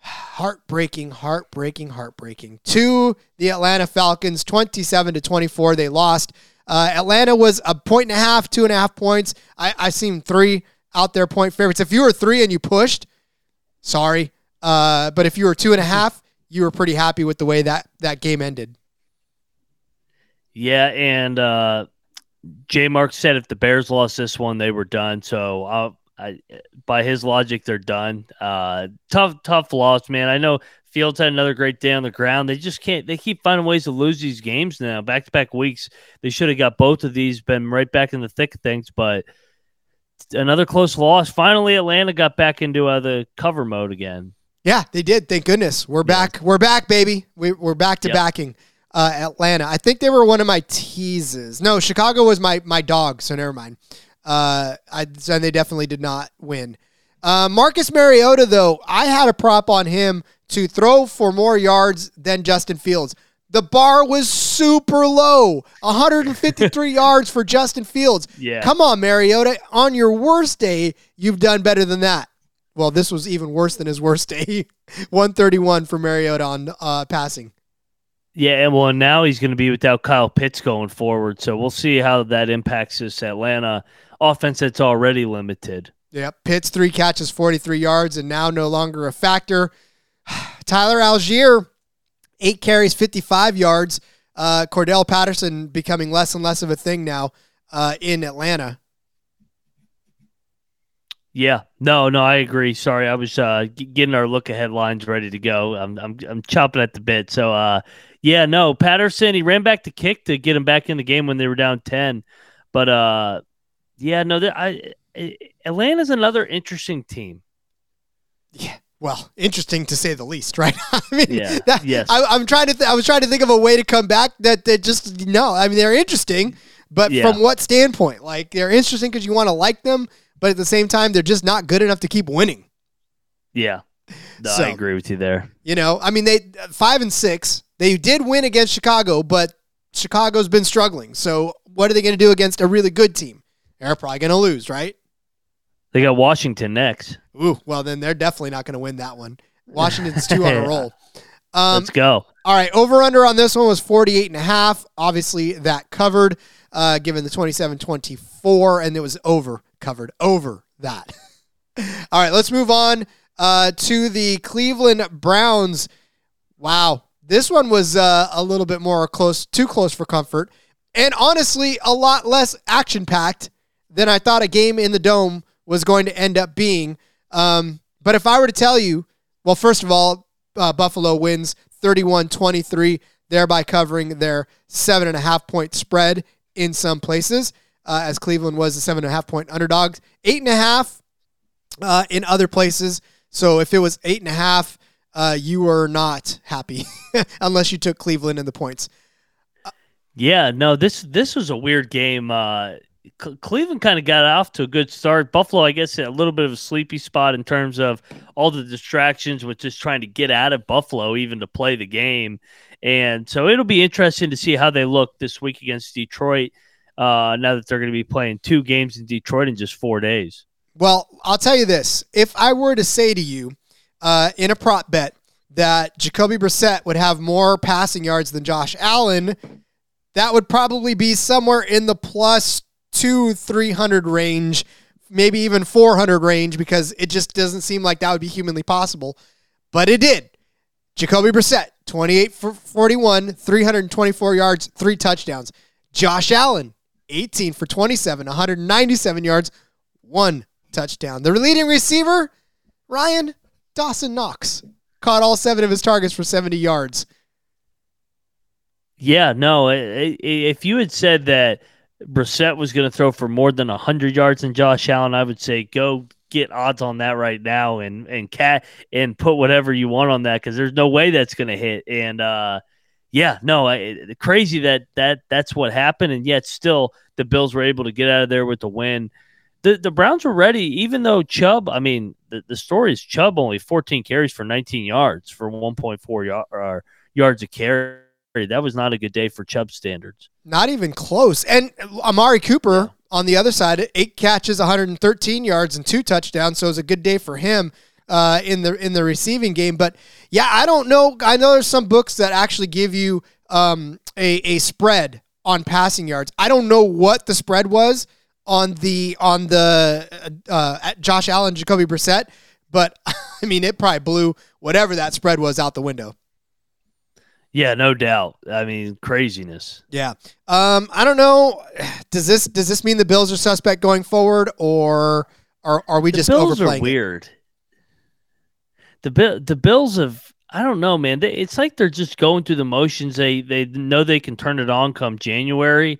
heartbreaking, heartbreaking, heartbreaking to the Atlanta Falcons, 27 to 24. They lost. Uh, Atlanta was a point and a half, two and a half points. I, I seen three out there point favorites. If you were three and you pushed, sorry. Uh, but if you were two and a half, you were pretty happy with the way that that game ended.
Yeah, and uh, J. Mark said if the Bears lost this one, they were done. So uh, I, by his logic, they're done. Uh, tough, tough loss, man. I know Fields had another great day on the ground. They just can't. They keep finding ways to lose these games now. Back to back weeks. They should have got both of these. Been right back in the thick of things, but another close loss. Finally, Atlanta got back into uh, the cover mode again.
Yeah, they did. Thank goodness. We're back. We're back, baby. We, we're back to
Yep.
backing uh, Atlanta. I think they were one of my teases. No, Chicago was my my dog. So never mind. Uh, I so they definitely did not win. Uh, Marcus Mariota, though, I had a prop on him to throw for more yards than Justin Fields. The bar was super low 153 yards for Justin Fields.
Yeah.
Come on, Mariota. On your worst day, you've done better than that. Well, this was even worse than his worst day. 131 for Mariota on uh, passing.
Yeah, and well, now he's going to be without Kyle Pitts going forward. So we'll see how that impacts this Atlanta offense that's already limited.
Yep. Pitts, three catches, 43 yards, and now no longer a factor. Tyler Allgeier, eight carries, 55 yards. Uh, Cordell Patterson becoming less and less of a thing now uh, in Atlanta.
Yeah, no, no, I agree. Sorry, I was uh, getting our look ahead lines ready to go. I'm, I'm, I'm chopping at the bit. So, uh, yeah, no, Patterson, he ran back to kick to get him back in the game when they were down ten. But, uh, yeah, no, I, Atlanta's another interesting team.
Yeah. Well, interesting to say the least, right? I mean,
Yeah,
that-
yes.
I, I'm trying to. Th- I was trying to think of a way to come back that that just no. I mean, they're interesting, but
Yeah.
from what standpoint? Like they're interesting because you want to like them, but at the same time, they're just not good enough to keep winning.
Yeah, no,
So-
I agree with you there.
You know, I mean, they five and six. They did win against Chicago, but Chicago's been struggling. So what are they going to do against a really good team? They're probably going to lose, right?
They got Washington next.
Ooh, well then they're definitely not going to win that one. Washington's two on a roll. Um,
Let's go.
All right, over under on this one was 48 and a half. Obviously, that covered uh, given the 27-24 and it was over covered over that. All right, let's move on uh, to the Cleveland Browns. Wow, this one was uh, a little bit more close, too close for comfort, and honestly, a lot less action packed than I thought a game in the dome was going to end up being. Um, but if I were to tell you, well, first of all, uh, Buffalo wins 31 23, thereby covering their seven and a half point spread in some places, uh, as Cleveland was a seven and a half point underdog. Eight and a half uh, in other places. So if it was eight and a half, uh, you were not happy unless you took Cleveland in the points.
Yeah, no, this this was a weird game. Uh, Cleveland kind of got off to a good start. Buffalo, I guess, a little bit of a sleepy spot in terms of all the distractions with just trying to get out of Buffalo, even to play the game. And so it'll be interesting to see how they look this week against Detroit. Uh, now that they're going to be playing two games in Detroit in just four days.
Well, I'll tell you this: if I were to say to you uh, in a prop bet that Jacoby Brissett would have more passing yards than Josh Allen, that would probably be somewhere in the plus two, three hundred range, maybe even four hundred range, because it just doesn't seem like that would be humanly possible. But it did. Jacoby Brissett, 28 for 41, 324 yards, three touchdowns. Josh Allen, 18 for 27, 197 yards, one touchdown. The leading receiver, Ryan Dawson Knox, caught all seven of his targets for 70 yards.
Yeah, no. If you had said that Brissett was going to throw for more than hundred yards than Josh Allen, I would say go get odds on that right now and and cat and put whatever you want on that because there's no way that's going to hit. And uh, yeah, no, I, crazy that that that's what happened, and yet still the Bills were able to get out of there with the win. The the Browns were ready, even though Chubb. I mean, the, the story is Chubb only 14 carries for 19 yards for 1.4 yard, or yards a carry. That was not a good day for Chubb standards.
Not even close. And Amari Cooper on the other side, eight catches, 113 yards, and two touchdowns. So it was a good day for him uh, in the in the receiving game. But yeah, I don't know. I know there's some books that actually give you um, a a spread on passing yards. I don't know what the spread was on the on the uh, at Josh Allen, Jacoby Brissett, but I mean it probably blew whatever that spread was out the window.
Yeah, no doubt. I mean, craziness.
Yeah. Um, I don't know. Does this does this mean the Bills are suspect going forward, or are are we
The
just
Bills are
overplaying? it?
weird. The Bill, the Bills have. I don't know, man. They, it's like they're just going through the motions. They they know they can turn it on come January,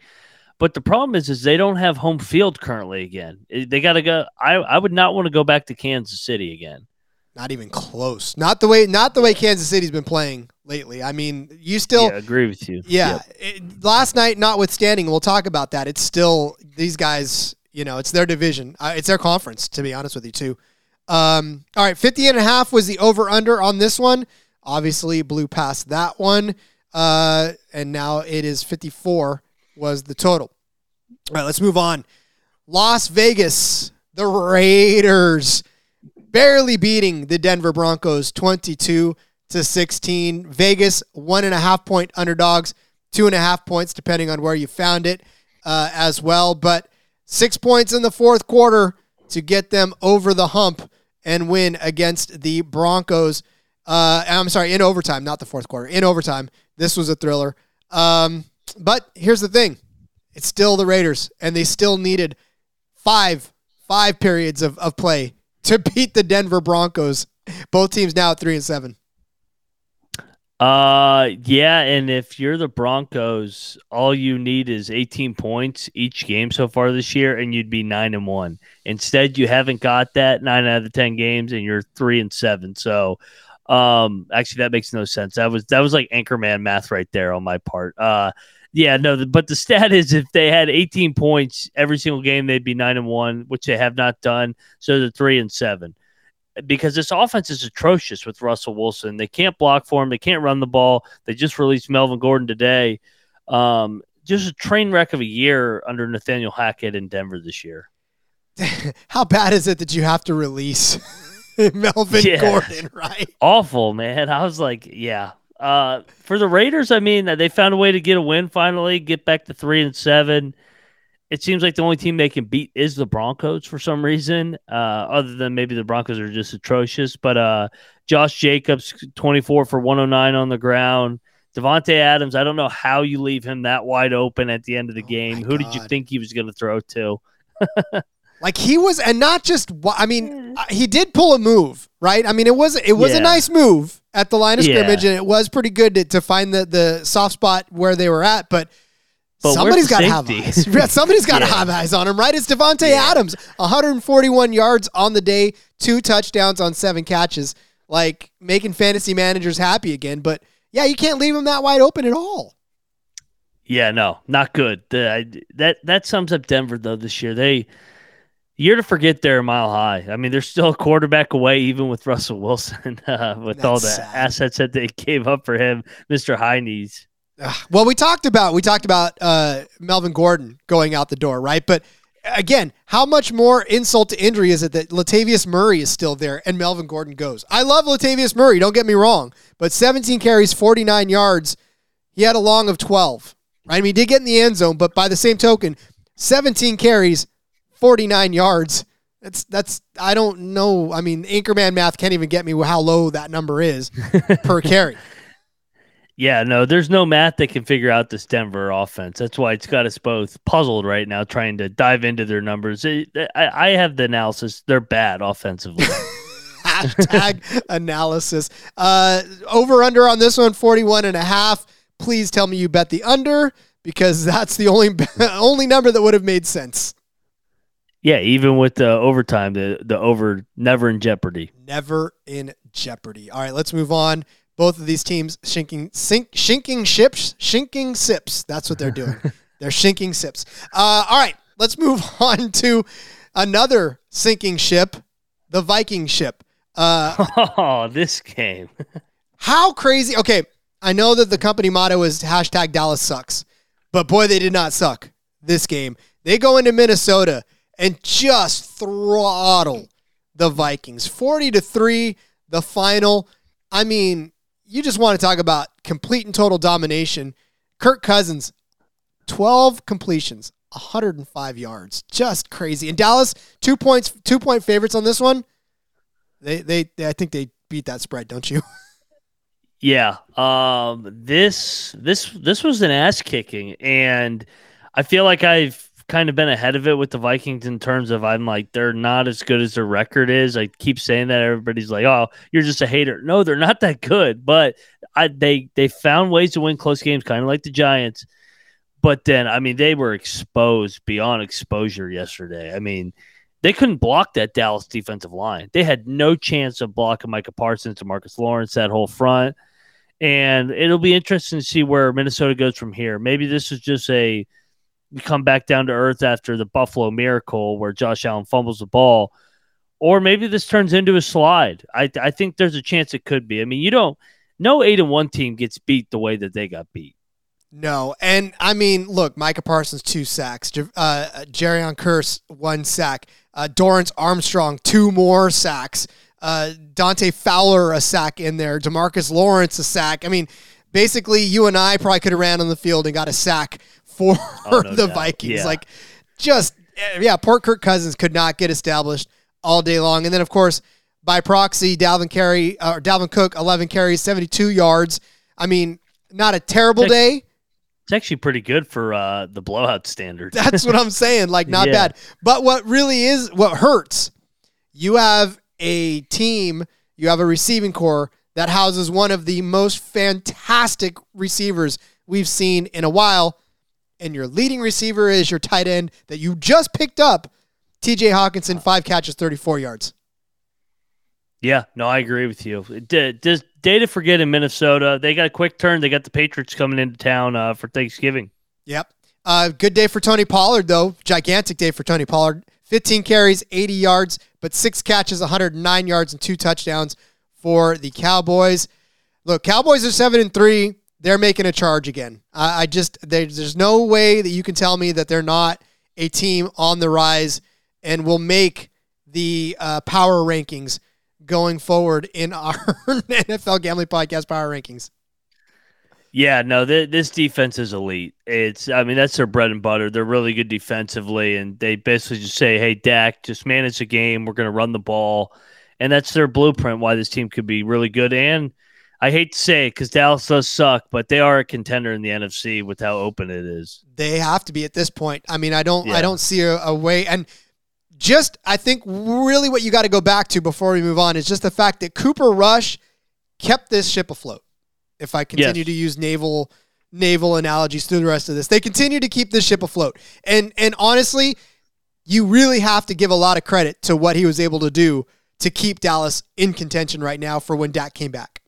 but the problem is, is they don't have home field currently. Again, they got to go. I I would not want to go back to Kansas City again.
Not even close. Not the way. Not the way Kansas City's been playing lately. I mean, you still.
yeah, agree with you.
Yeah.
Yep.
It- last night, notwithstanding, we'll talk about that. It's still these guys, you know, it's their division. Uh, it's their conference, to be honest with you, too. Um, all right, 50 and a half was the over under on this one. Obviously, blew past that one. Uh, and now it is 54 was the total. All right, let's move on. Las Vegas, the Raiders barely beating the Denver Broncos 22 to 16. Vegas, one and a half point underdogs, two and a half points, depending on where you found it uh, as well. But six points in the fourth quarter to get them over the hump and win against the Broncos. Uh, I'm sorry, in overtime, not the fourth quarter. In overtime, this was a thriller. Um, but here's the thing it's still the Raiders, and they still needed five five periods of, of play to beat the Denver Broncos. Both teams now at three and seven.
Uh, yeah, and if you're the Broncos, all you need is 18 points each game so far this year, and you'd be nine and one. Instead, you haven't got that nine out of the ten games, and you're three and seven. So, um, actually, that makes no sense. That was that was like anchorman math right there on my part. Uh, yeah, no, the, but the stat is if they had 18 points every single game, they'd be nine and one, which they have not done. So they're three and seven because this offense is atrocious with Russell Wilson. They can't block for him. They can't run the ball. They just released Melvin Gordon today. Um, just a train wreck of a year under Nathaniel Hackett in Denver this year.
How bad is it that you have to release Melvin
Yeah.
Gordon, right?
Awful, man. I was like, yeah. Uh, for the Raiders, I mean, they found a way to get a win finally, get back to three and seven. It seems like the only team they can beat is the Broncos for some reason, uh, other than maybe the Broncos are just atrocious. But uh, Josh Jacobs, 24 for 109 on the ground. Davante Adams, I don't know how you leave him that wide open at the end of the
Oh
game. Who did you think he was going to throw to?
Like he was, and not just. I mean, uh, he did pull a move, right? I mean, it was it was
Yeah.
a nice move at the line of
Yeah.
scrimmage, and it was pretty good to, to find the the soft spot where they were at, but.
But
Somebody's
where's
got to have eyes. Somebody's got to
Yeah.
have eyes on him, right? It's Davante
Yeah.
Adams, 141 yards on the day, two touchdowns on seven catches, like making fantasy managers happy again. But yeah, you can't leave him that wide open at all.
Yeah, no, not good. The, I- that that sums up Denver though this year. They year to forget they're a mile high. I mean, they're still a quarterback away, even with Russell Wilson, uh, with all the
sad.
assets that they gave up for him, Mister High Knees.
Well, we talked about we talked about uh, Melvin Gordon going out the door, right? But again, how much more insult to injury is it that Latavius Murray is still there and Melvin Gordon goes? I love Latavius Murray, don't get me wrong, but 17 carries, 49 yards. He had a long of 12. Right? I mean, he did get in the end zone, but by the same token, 17 carries, 49 yards. That's that's I don't know. I mean, Anchorman math can't even get me how low that number is per carry.
Yeah, no, there's no math that can figure out this Denver offense. That's why it's got us both puzzled right now, trying to dive into their numbers. I, I have the analysis; they're bad offensively.
Hashtag analysis. Uh, over under on this one, 41 and a half. Please tell me you bet the under because that's the only only number that would have made sense.
Yeah, even with the overtime, the the over never in jeopardy.
Never in jeopardy. All right, let's move on. Both of these teams shinking sink shinking ships, shinking sips. That's what they're doing. they're shinking sips. Uh, all right, let's move on to another sinking ship, the Viking ship. Uh,
Oh, this game.
How crazy? Okay, I know that the company motto is hashtag Dallas sucks, but boy, they did not suck this game. They go into Minnesota and just throttle the Vikings, forty to three. The final. I mean, you just want to talk about complete and total domination. Kirk Cousins, twelve completions, 105 yards, just crazy. And Dallas, two points, two point favorites on this one. They, they, they I think they beat that spread, don't you?
Yeah. Um this this this was an ass kicking and I feel like I've kind of been ahead of it with the Vikings in terms of I'm like they're not as good as their record is. I keep saying that everybody's like, "Oh, you're just a hater." No, they're not that good, but I, they they found ways to win close games, kind of like the Giants. But then, I mean, they were exposed beyond exposure yesterday. I mean, they couldn't block that Dallas defensive line. They had no chance of blocking Micah Parsons and Marcus Lawrence that whole front. And it'll be interesting to see where Minnesota goes from here. Maybe this is just a come back down to earth after the Buffalo Miracle where Josh Allen fumbles the ball. Or maybe this turns into a slide. I, I think there's a chance it could be. I mean, you don't, no eight and one team gets beat the way that they got beat.
No, and I mean, look, Micah Parsons two sacks, uh, Jayron Kearse one sack, uh, Dorance Armstrong two more sacks, uh, Dante Fowler a sack in there, Demarcus Lawrence a sack. I mean, basically, you and I probably could have ran on the field and got a sack for oh, no the doubt. Vikings.
Yeah.
Like, just yeah, poor Kirk Cousins could not get established all day long, and then of course by proxy, Dalvin carry or Dalvin Cook eleven carries, seventy two yards. I mean, not a terrible day
it's actually pretty good for uh, the blowout standard.
That's what I'm saying. Like, not yeah. bad. But what really is, what hurts, you have a team, you have a receiving core that houses one of the most fantastic receivers we've seen in a while. And your leading receiver is your tight end that you just picked up, TJ Hockenson, five catches, 34 yards.
Yeah, no, I agree with you. Does day to forget in Minnesota? They got a quick turn. They got the Patriots coming into town uh, for Thanksgiving.
Yep. Uh, good day for Tony Pollard, though. Gigantic day for Tony Pollard. 15 carries, 80 yards, but six catches, 109 yards, and two touchdowns for the Cowboys. Look, Cowboys are seven and three. They're making a charge again. I, I just there's no way that you can tell me that they're not a team on the rise and will make the uh, power rankings going forward in our NFL Gambling Podcast Power Rankings.
Yeah, no, th- this defense is elite. It's, I mean, that's their bread and butter. They're really good defensively, and they basically just say, "Hey, Dak, just manage the game. We're going to run the ball," and that's their blueprint. Why this team could be really good. And I hate to say it because Dallas does suck, but they are a contender in the NFC with how open it is.
They have to be at this point. I mean, I don't, yeah. I don't see a, a way. And just I think really what you got to go back to before we move on is just the fact that Cooper Rush kept this ship afloat. If I continue yes. to use naval naval analogies through the rest of this, they continue to keep this ship afloat. And and honestly, you really have to give a lot of credit to what he was able to do to keep Dallas in contention right now for when Dak came back.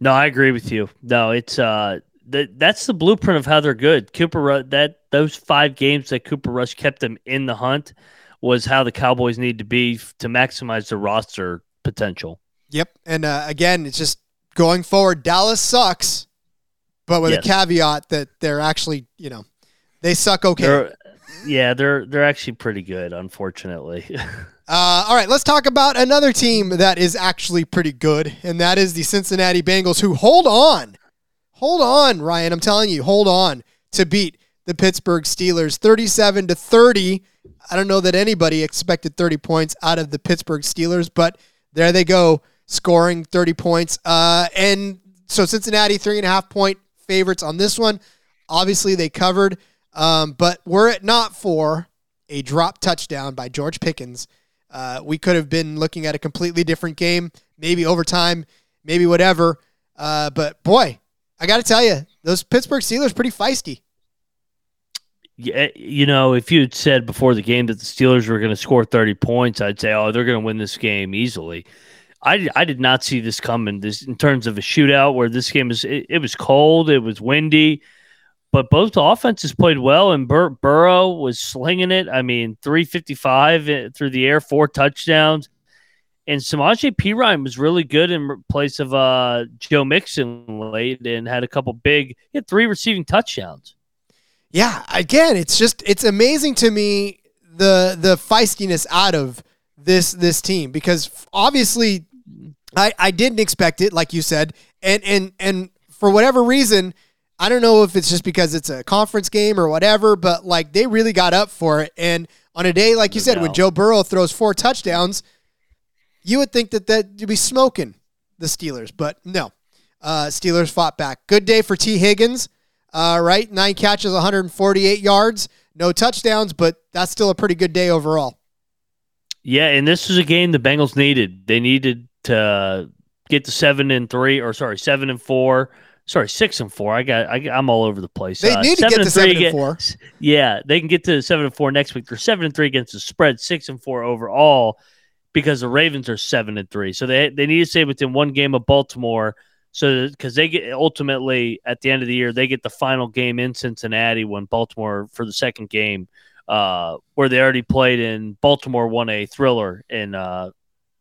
No, I agree with you. No, it's uh that that's the blueprint of how they're good. Cooper that those five games that Cooper Rush kept them in the hunt was how the Cowboys need to be to maximize the roster potential.
Yep. And uh, again, it's just going forward, Dallas sucks, but with yes. a caveat that they're actually, you know, they suck okay.
They're, yeah, they're they're actually pretty good, unfortunately.
uh, all right, let's talk about another team that is actually pretty good, and that is the Cincinnati Bengals, who hold on, hold on, Ryan. I'm telling you, hold on to beat the Pittsburgh Steelers, 37 to 30. I don't know that anybody expected 30 points out of the Pittsburgh Steelers, but there they go, scoring 30 points. Uh, and so Cincinnati, three and a half point favorites on this one. Obviously, they covered, um, but were it not for a drop touchdown by George Pickens, uh, we could have been looking at a completely different game, maybe overtime, maybe whatever. Uh, but boy, I got to tell you, those Pittsburgh Steelers pretty feisty Yeah,
you know, if you had said before the game that the Steelers were going to score 30 points, I'd say, oh, they're going to win this game easily. I, I did not see this coming this in terms of a shootout where this game is it, it was cold, it was windy, but both offenses played well and Bur- Burrow was slinging it. I mean, 355 eh, through the air, four touchdowns. And Samaje Perine was really good in place of uh, Joe Mixon late and had a couple big, he had three receiving touchdowns
yeah, again, it's just it's amazing to me the the feistiness out of this this team because obviously I I didn't expect it like you said and and and for whatever reason I don't know if it's just because it's a conference game or whatever but like they really got up for it and on a day like you said when Joe Burrow throws four touchdowns you would think that that you'd be smoking the Steelers but no uh, Steelers fought back good day for Tee Higgins uh, right? Nine catches, 148 yards. no touchdowns, but that's still a pretty good day overall.
Yeah, and this was a game the Bengals needed. They needed to get to seven and three, or sorry, seven and four. Sorry, six and four. I got. I, am all over the place.
They
Uh,
need to get to seven and four.
Yeah, they can get to seven and four next week. They're seven and three against the spread, six and four overall, because the Ravens are seven and three. So they they need to stay within one game of Baltimore. So because they get ultimately at the end of the year, they get the final game in Cincinnati when Baltimore for the second game, uh, where they already played in Baltimore won a thriller in uh,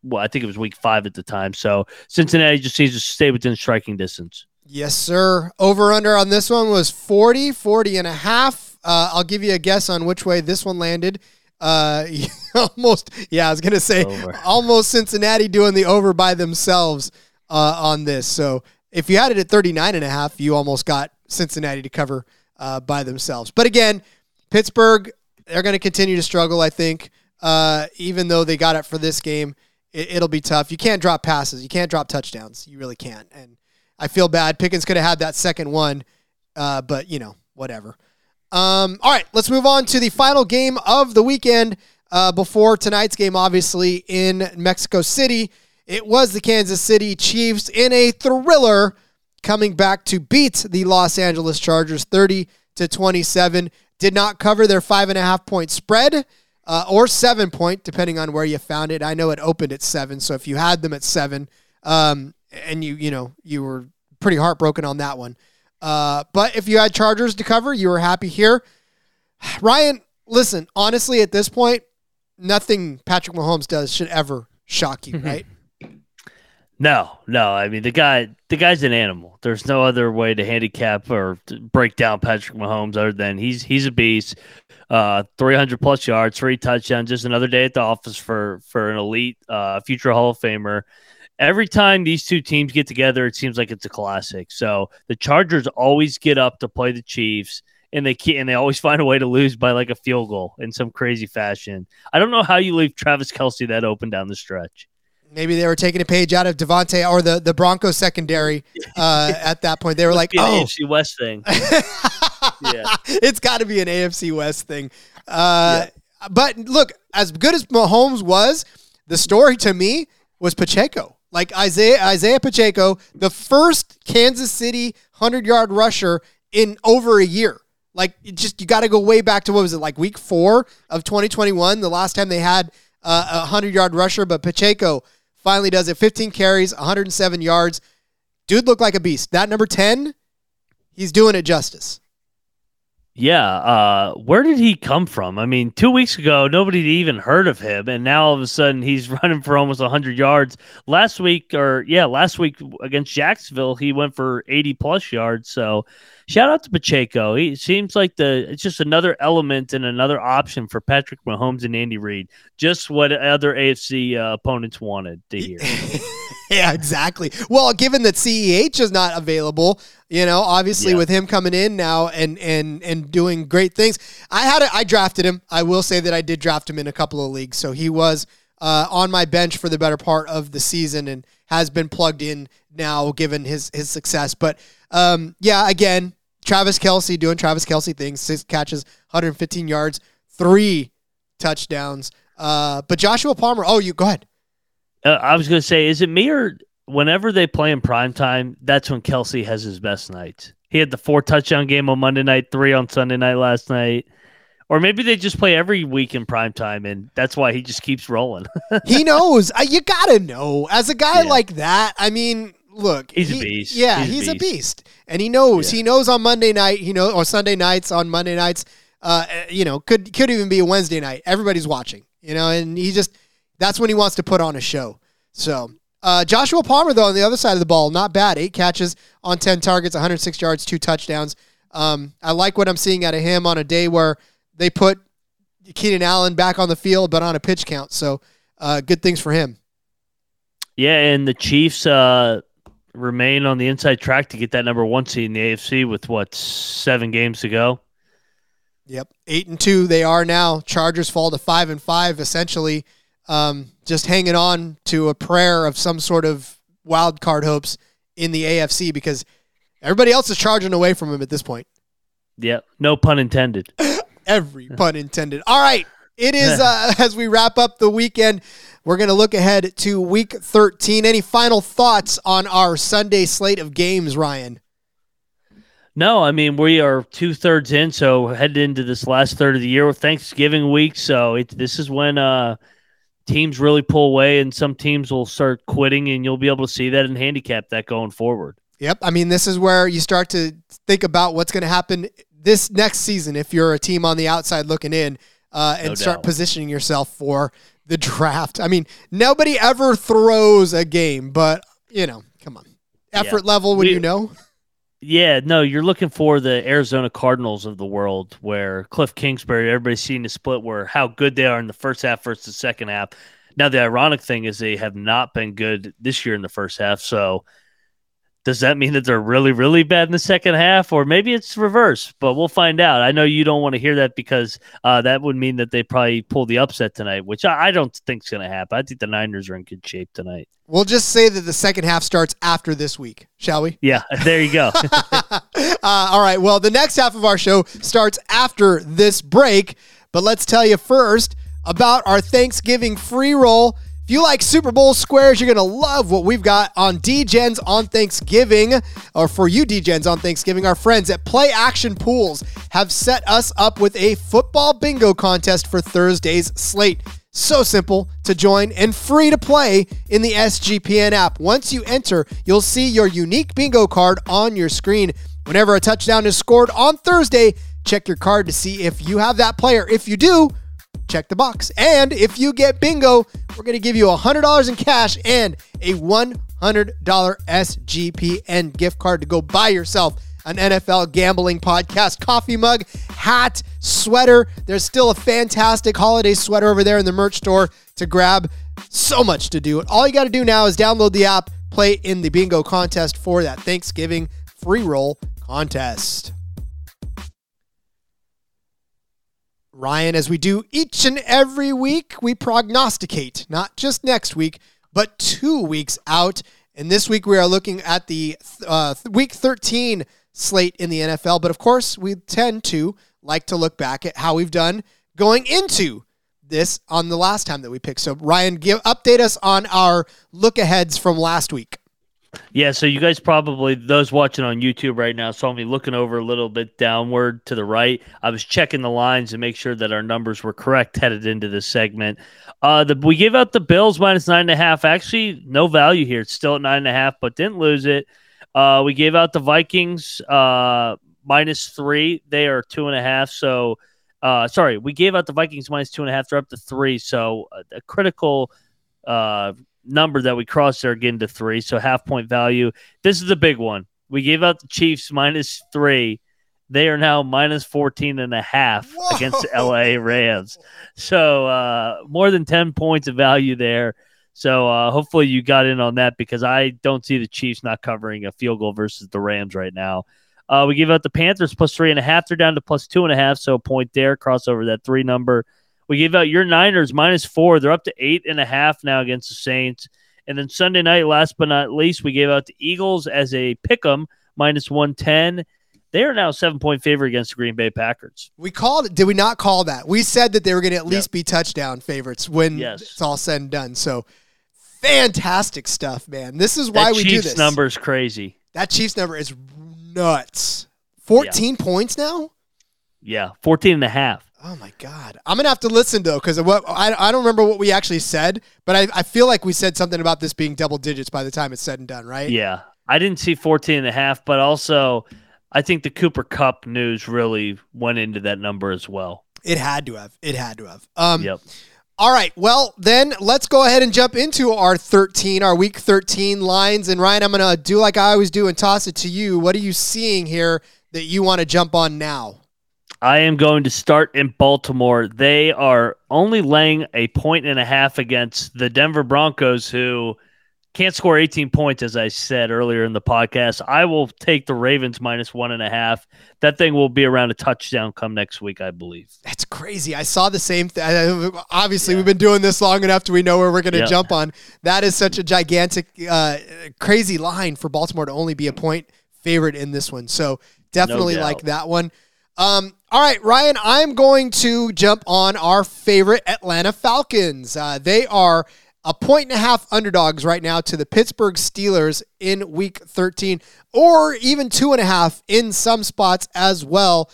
well, I think it was week five at the time. So Cincinnati just needs to stay within striking distance.
Yes, sir. Over under on this one was 40, 40 and a half. Uh, I'll give you a guess on which way this one landed. Uh, almost, yeah, I was going to say
Over.
almost Cincinnati doing the over by themselves uh, on this. So if you had it at 39 and a half, you almost got Cincinnati to cover uh, by themselves. But again, Pittsburgh, they're going to continue to struggle, I think. Uh, even though they got it for this game, it, it'll be tough. You can't drop passes. You can't drop touchdowns. You really can't. And I feel bad. Pickens could have had that second one, uh, but you know, whatever. Um, all right, let's move on to the final game of the weekend uh, before tonight's game, obviously in Mexico City. It was the Kansas City Chiefs in a thriller coming back to beat the Los Angeles Chargers 30 to 27. Did not cover their five and a half point spread uh, or seven point, depending on where you found it. I know it opened at seven, so if you had them at seven, um, and you you know you were pretty heartbroken on that one. Uh, but if you had Chargers to cover, you were happy here. Ryan, listen, honestly, at this point, nothing Patrick Mahomes does should ever shock you, right?
No, no. I mean the guy, the guy's an animal. There's no other way to handicap or to break down Patrick Mahomes other than he's he's a beast. Uh, 300 plus yards, three touchdowns. Just another day at the office for for an elite uh, future Hall of Famer. Every time these two teams get together, it seems like it's a classic. So the Chargers always get up to play the Chiefs, and they and they always find a way to lose by like a field goal in some crazy fashion. I don't know how you leave Travis Kelce that open down the stretch.
Maybe they were taking a page out of Davante or the the Broncos secondary uh, at that point. They were like, "Oh,
AFC West thing. Yeah.
it's got to be an AFC West thing." Uh, But look, as good as Mahomes was, the story to me was Pacheco. Like Isaiah Isaiah Pacheco, the first Kansas City hundred yard rusher in over a year. Like it just you got to go way back to what was it like week four of 2021, the last time they had uh, a hundred yard rusher. But Pacheco finally does it. 15 carries, 107 yards. Dude looked like a beast. That number 10, he's doing it justice.
Yeah, uh, where did he come from? I mean, two weeks ago, nobody even heard of him, and now all of a sudden he's running for almost 100 yards. Last week, or yeah, last week against Jacksonville, he went for 80 plus yards. So, shout out to Pacheco. He seems like the it's just another element and another option for Patrick Mahomes and Andy Reid. Just what other AFC uh, opponents wanted to hear.
yeah, exactly. Well, given that CEH is not available, you know, obviously
Yeah.
with him coming in now and and and doing great things, I had a, I drafted him. I will say that I did draft him in a couple of leagues, so he was uh, on my bench for the better part of the season and has been plugged in now given his his success. But um, yeah, again, Travis Kelce doing Travis Kelce things, six catches, 115 yards, three touchdowns. Uh, but Joshua Palmer, oh, you go ahead.
Uh, I was going to say, is it me or whenever they play in prime time, that's when Kelce has his best nights. He had the four touchdown game on Monday night, three on Sunday night last night. Or maybe they just play every week in prime time, and that's why he just keeps rolling.
he knows. You gotta know. As a guy
Yeah.
like that, I mean, look,
He's a beast.
Yeah,
He's
he's,
a
a
beast.
beast, and he knows.
Yeah.
He knows on Monday night. He knows or Sunday nights on Monday nights. Uh, you know, could could even be a Wednesday night. Everybody's watching. You know, and he just that's when he wants to put on a show. So. Uh, Joshua Palmer, though, on the other side of the ball, not bad. Eight catches on 10 targets, 106 yards, two touchdowns. Um, I like what I'm seeing out of him on a day where they put Keenan Allen back on the field, but on a pitch count. So uh, good things for him.
yeah, and the Chiefs uh, remain on the inside track to get that number one seed in the AFC with what, seven games to go?
Yep, eight and two they are now. Chargers fall to five and five, essentially, um, just hanging on to a prayer of some sort of wild card hopes in the AFC because everybody else is charging away from him at this point.
Yeah, no pun intended.
Every pun intended. All right. It is uh, as we wrap up the weekend. We're going to look ahead to week 13. Any final thoughts on our Sunday slate of games, Ryan?
No, I mean we are two thirds in, so headed into this last third of the year with Thanksgiving week. So it, this is when uh, teams really pull away, and some teams will start quitting, and you'll be able to see that and handicap that going forward.
Yep. I mean, this is where you start to think about what's going to happen this next season if you're a team on the outside looking in uh, and
No
start
doubt.
positioning yourself for the draft. I mean, nobody ever throws a game, but, you know, come on. Effort level when
We-
you know.
Yeah, no, you're looking for the Arizona Cardinals of the world, where Cliff Kingsbury, everybody's seen the split where how good they are in the first half versus the second half. Now, the ironic thing is they have not been good this year in the first half. So, does that mean that they're really, really bad in the second half, or maybe it's reverse? But we'll find out. I know you don't want to hear that because uh, that would mean that they probably pull the upset tonight, which I, I don't think is going to happen. I think the Niners are in good shape tonight.
We'll just say that the second half starts after this week, shall we?
Yeah, there you go.
uh, all right. Well, the next half of our show starts after this break, but let's tell you first about our Thanksgiving free roll. If you like Super Bowl squares, you're going to love what we've got on DGens on Thanksgiving, or for you DGens on Thanksgiving. Our friends at Play Action Pools have set us up with a football bingo contest for Thursday's slate. So simple to join and free to play in the SGPN app. Once you enter, you'll see your unique bingo card on your screen. Whenever a touchdown is scored on Thursday, check your card to see if you have that player. If you do, check the box. And if you get bingo, we're going to give you $100 in cash and a $100 SGPN gift card to go buy yourself an NFL gambling podcast coffee mug, hat, sweater. There's still a fantastic holiday sweater over there in the merch store to grab. So much to do. All you got to do now is download the app, play in the bingo contest for that Thanksgiving free roll contest. Ryan, as we do each and every week, we prognosticate not just next week, but two weeks out. And this week we are looking at the uh, week 13 slate in the NFL. But of course, we tend to like to look back at how we've done going into this on the last time that we picked. So, Ryan, give update us on our look aheads from last week.
Yeah, so you guys probably those watching on YouTube right now saw me looking over a little bit downward to the right. I was checking the lines to make sure that our numbers were correct headed into this segment. Uh, the we gave out the Bills minus nine and a half. Actually, no value here. It's still at nine and a half, but didn't lose it. Uh, we gave out the Vikings uh, minus three. They are two and a half. So, uh, sorry, we gave out the Vikings minus two and a half. They're up to three. So, uh, a critical uh, number that we crossed there again to three. So, half point value. This is the big one. We gave out the Chiefs minus three. They are now minus 14 and a half
Whoa.
against the LA Rams. So, uh, more than 10 points of value there. So uh, hopefully you got in on that because I don't see the Chiefs not covering a field goal versus the Rams right now. Uh, we give out the Panthers plus three and a half. They're down to plus two and a half, so a point there. crossover that three number. We gave out your Niners minus four. They're up to eight and a half now against the Saints. And then Sunday night, last but not least, we gave out the Eagles as a pick 'em minus one ten. They are now seven point favorite against the Green Bay Packers.
We called it. Did we not call that? We said that they were going to at least be touchdown favorites when
Yes.
it's all said and done. So fantastic stuff, man. This is why
that
we
Chiefs
do this.
number is crazy.
That Chiefs number is nuts. 14 points now?
Yeah, 14 and a half.
Oh my god! I'm gonna have to listen though because what I, I don't remember what we actually said, but I, I feel like we said something about this being double digits by the time it's said and done, right?
Yeah. I didn't see 14 and a half, but also I think the Cooper Kupp news really went into that number as well.
It had to have. It had to have. Um,
Yep.
All right. Well, then let's go ahead and jump into our 13, our week 13 lines. And Ryan, I'm gonna do like I always do and toss it to you. What are you seeing here that you want to jump on now?
I am going to start in Baltimore. They are only laying a point and a half against the Denver Broncos, who can't score 18 points, as I said earlier in the podcast. I will take the Ravens minus one and a half. That thing will be around a touchdown come next week, I believe.
That's crazy. I saw the same thing. Obviously, we've been doing this long enough to we know where we're going to
Yeah.
jump on. That is such a gigantic, uh, crazy line for Baltimore to only be a point favorite in this one. So definitely
doubt.
like that one. Um, all right, Ryan, I'm going to jump on our favorite Atlanta Falcons. Uh, they are a point and a half underdogs right now to the Pittsburgh Steelers in week 13, or even two and a half in some spots as well.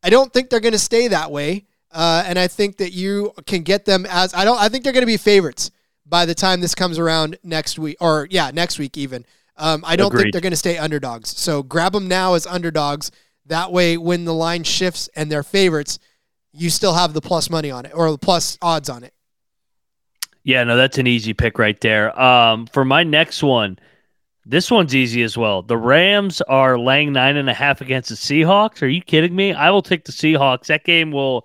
I don't think they're going to stay that way. Uh, and I think that you can get them as I don't. I think they're going to be favorites by the time this comes around next week, or yeah, next week even. Um, I don't think they're going to stay underdogs. So grab them now as underdogs. That way, when the line shifts and they're favorites, you still have the plus money on it or the plus odds on it.
Yeah, no, that's an easy pick right there. Um, for my next one, this one's easy as well. The Rams are laying nine and a half against the Seahawks. Are you kidding me? I will take the Seahawks. That game will.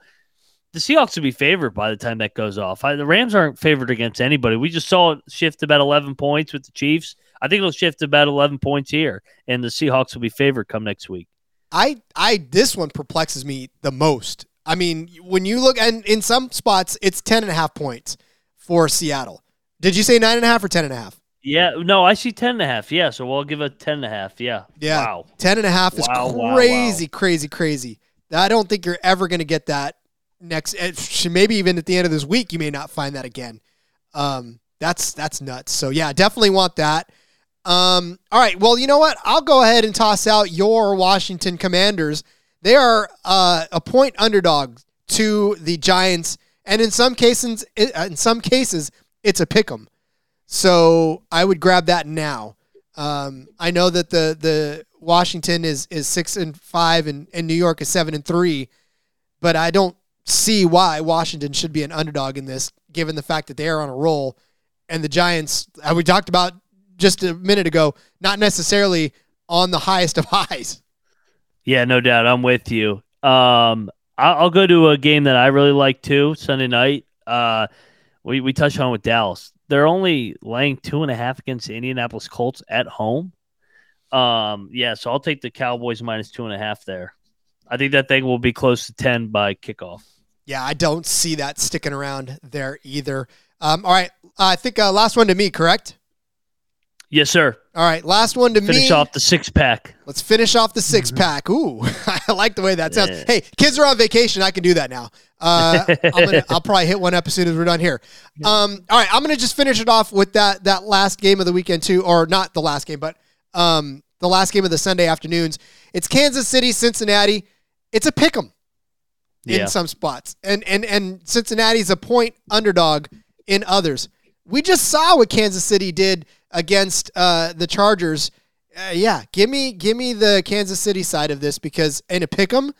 The Seahawks will be favored by the time that goes off. I, the Rams aren't favored against anybody. We just saw it shift about 11 points with the Chiefs. I think it'll shift about 11 points here, and the Seahawks will be favored come next week.
I I this one perplexes me the most. I mean, when you look and in some spots it's 10 and a half points for Seattle. Did you say nine and a half or ten and a half?
Yeah, no, I see 10 and a half. Yeah, so we'll give it 10 and a half. Yeah.
Yeah.
Wow.
Ten and a half is
Wow, wow,
crazy,
wow.
crazy, crazy. I don't think you're ever going to get that next. eh, Maybe even at the end of this week, you may not find that again. Um, that's that's nuts. So yeah, definitely want that. Um, all right. Well, you know what? I'll go ahead and toss out your Washington Commanders. They are uh, a point underdog to the Giants, and in some cases, in some cases, it's a pick 'em. So I would grab that now. Um, I know that the the Washington is is six and five, and, and New York is seven and three, but I don't see why Washington should be an underdog in this, given the fact that they are on a roll, and the Giants, uh, we talked about just a minute ago, not necessarily on the highest of highs.
Yeah, no doubt. I'm with you. Um, I'll, go to a game that I really like too. Sunday night. Uh, we we touched on with Dallas. They're only laying two and a half against the Indianapolis Colts at home. Um, yeah, so I'll take the Cowboys minus two and a half there. I think that thing will be close to ten by kickoff.
Yeah, I don't see that sticking around there either. Um, all right, I think uh, last one to me, correct?
Yes, sir.
All right, last one to
Finish
me.
off the six pack.
Let's finish off the six pack. Ooh, I like the way that sounds.
Yeah.
Hey, kids are on vacation. I can do that now. Uh, I'm gonna, I'll probably hit one episode as we're done here. Um, all right, I'm gonna just finish it off with that that last game of the weekend too, or not the last game, but um, the last game of the Sunday afternoons. It's Kansas City, Cincinnati. It's a pick 'em in
Yeah.
some spots, and and and Cincinnati's a point underdog in others. We just saw what Kansas City did against uh, the Chargers. Uh, yeah, give me give me the Kansas City side of this because in a pick 'em,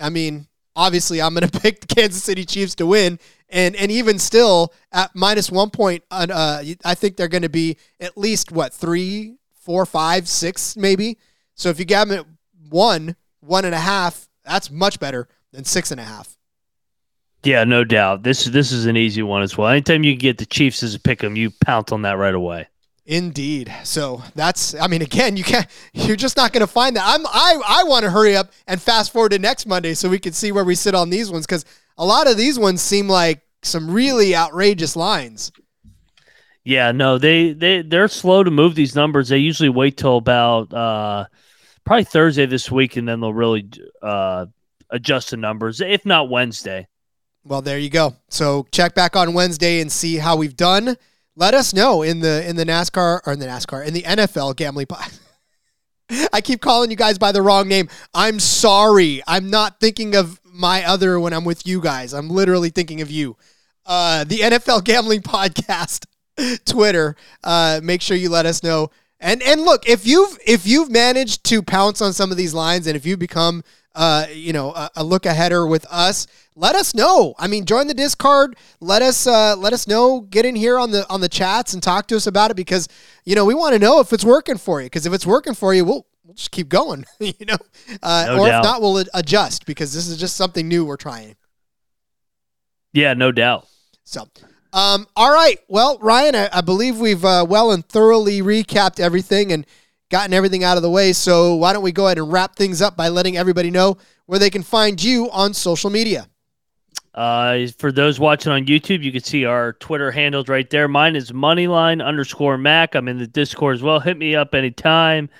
I mean, obviously I'm going to pick the Kansas City Chiefs to win, and and even still at minus one point, uh, I think they're going to be at least what three, four, five, six, maybe. So if you got them at one, one and a half, that's much better than six and a half.
Yeah, no doubt. This this is an easy one as well. Anytime you get the Chiefs as a pick 'em, you pounce on that right away.
Indeed. So that's I mean again, you can't you're just not gonna find that. I'm I I want to hurry up and fast forward to next Monday so we can see where we sit on these ones because a lot of these ones seem like some really outrageous lines.
Yeah, no, they they they're slow to move these numbers. They usually wait till about uh, probably Thursday this week, and then they'll really uh, adjust the numbers, if not Wednesday.
Well, there you go. So check back on Wednesday and see how we've done. Let us know in the in the NASCAR or in the NASCAR in the NFL gambling pod. I keep calling you guys by the wrong name. I'm sorry. I'm not thinking of my other when I'm with you guys. I'm literally thinking of you. Uh, the NFL gambling podcast Twitter. Uh, make sure you let us know. And and look, if you've if you've managed to pounce on some of these lines, and if you become uh, you know a, a look aheader with us, let us know. I mean, join the Discord. Let us uh, let us know. Get in here on the on the chats and talk to us about it because you know we want to know if it's working for you. Because if it's working for you, we'll we'll just keep going. you know, uh,
No
or
doubt.
if not, we'll adjust because this is just something new we're trying.
Yeah, no doubt.
So, um, all right. Well, Ryan, I, I believe we've uh, well and thoroughly recapped everything and gotten everything out of the way. So, why don't we go ahead and wrap things up by letting everybody know where they can find you on social media?
Uh, for those watching on YouTube, you can see our Twitter handles right there. Mine is Moneyline underscore Mac. I'm in the Discord as well. Hit me up anytime.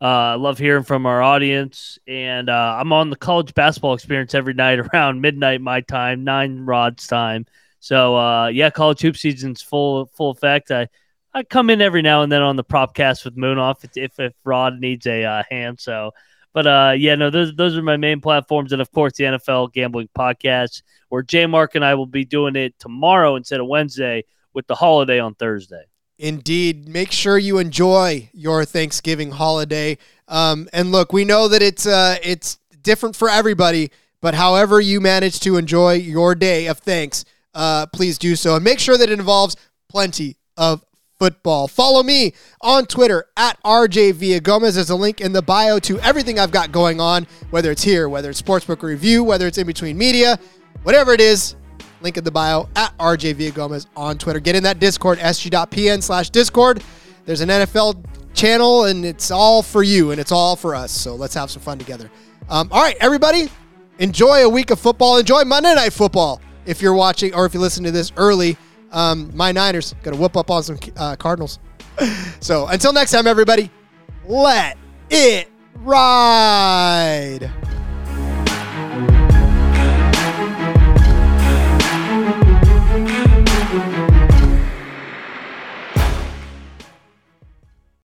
Uh, I love hearing from our audience, and uh, I'm on the college basketball experience every night around midnight my time, nine Rod's time. So uh, yeah, college hoop season's full full effect. I I come in every now and then on the propcast with Moonoff if if, if Rod needs a uh, hand. So, but uh, yeah, no, those those are my main platforms, and of course the NFL gambling podcast, where J Mark and I will be doing it tomorrow instead of Wednesday with the holiday on Thursday.
Indeed. Make sure you enjoy your Thanksgiving holiday. Um, and look, we know that it's uh, it's different for everybody, but however you manage to enjoy your day of thanks, uh, please do so. And make sure that it involves plenty of football. Follow me on Twitter at RJ Gomez. There's a link in the bio to everything I've got going on, whether it's here, whether it's Sportsbook Review, whether it's in between media, whatever it is. Link in the bio at RJ Gomez on Twitter. Get in that Discord, sg.pn slash Discord. There's an NFL channel, and it's all for you, and it's all for us. So let's have some fun together. Um, all right, everybody, enjoy a week of football. Enjoy Monday Night Football if you're watching or if you listen to this early. Um, my Niners going to whoop up on some uh, Cardinals. so until next time, everybody, let it ride.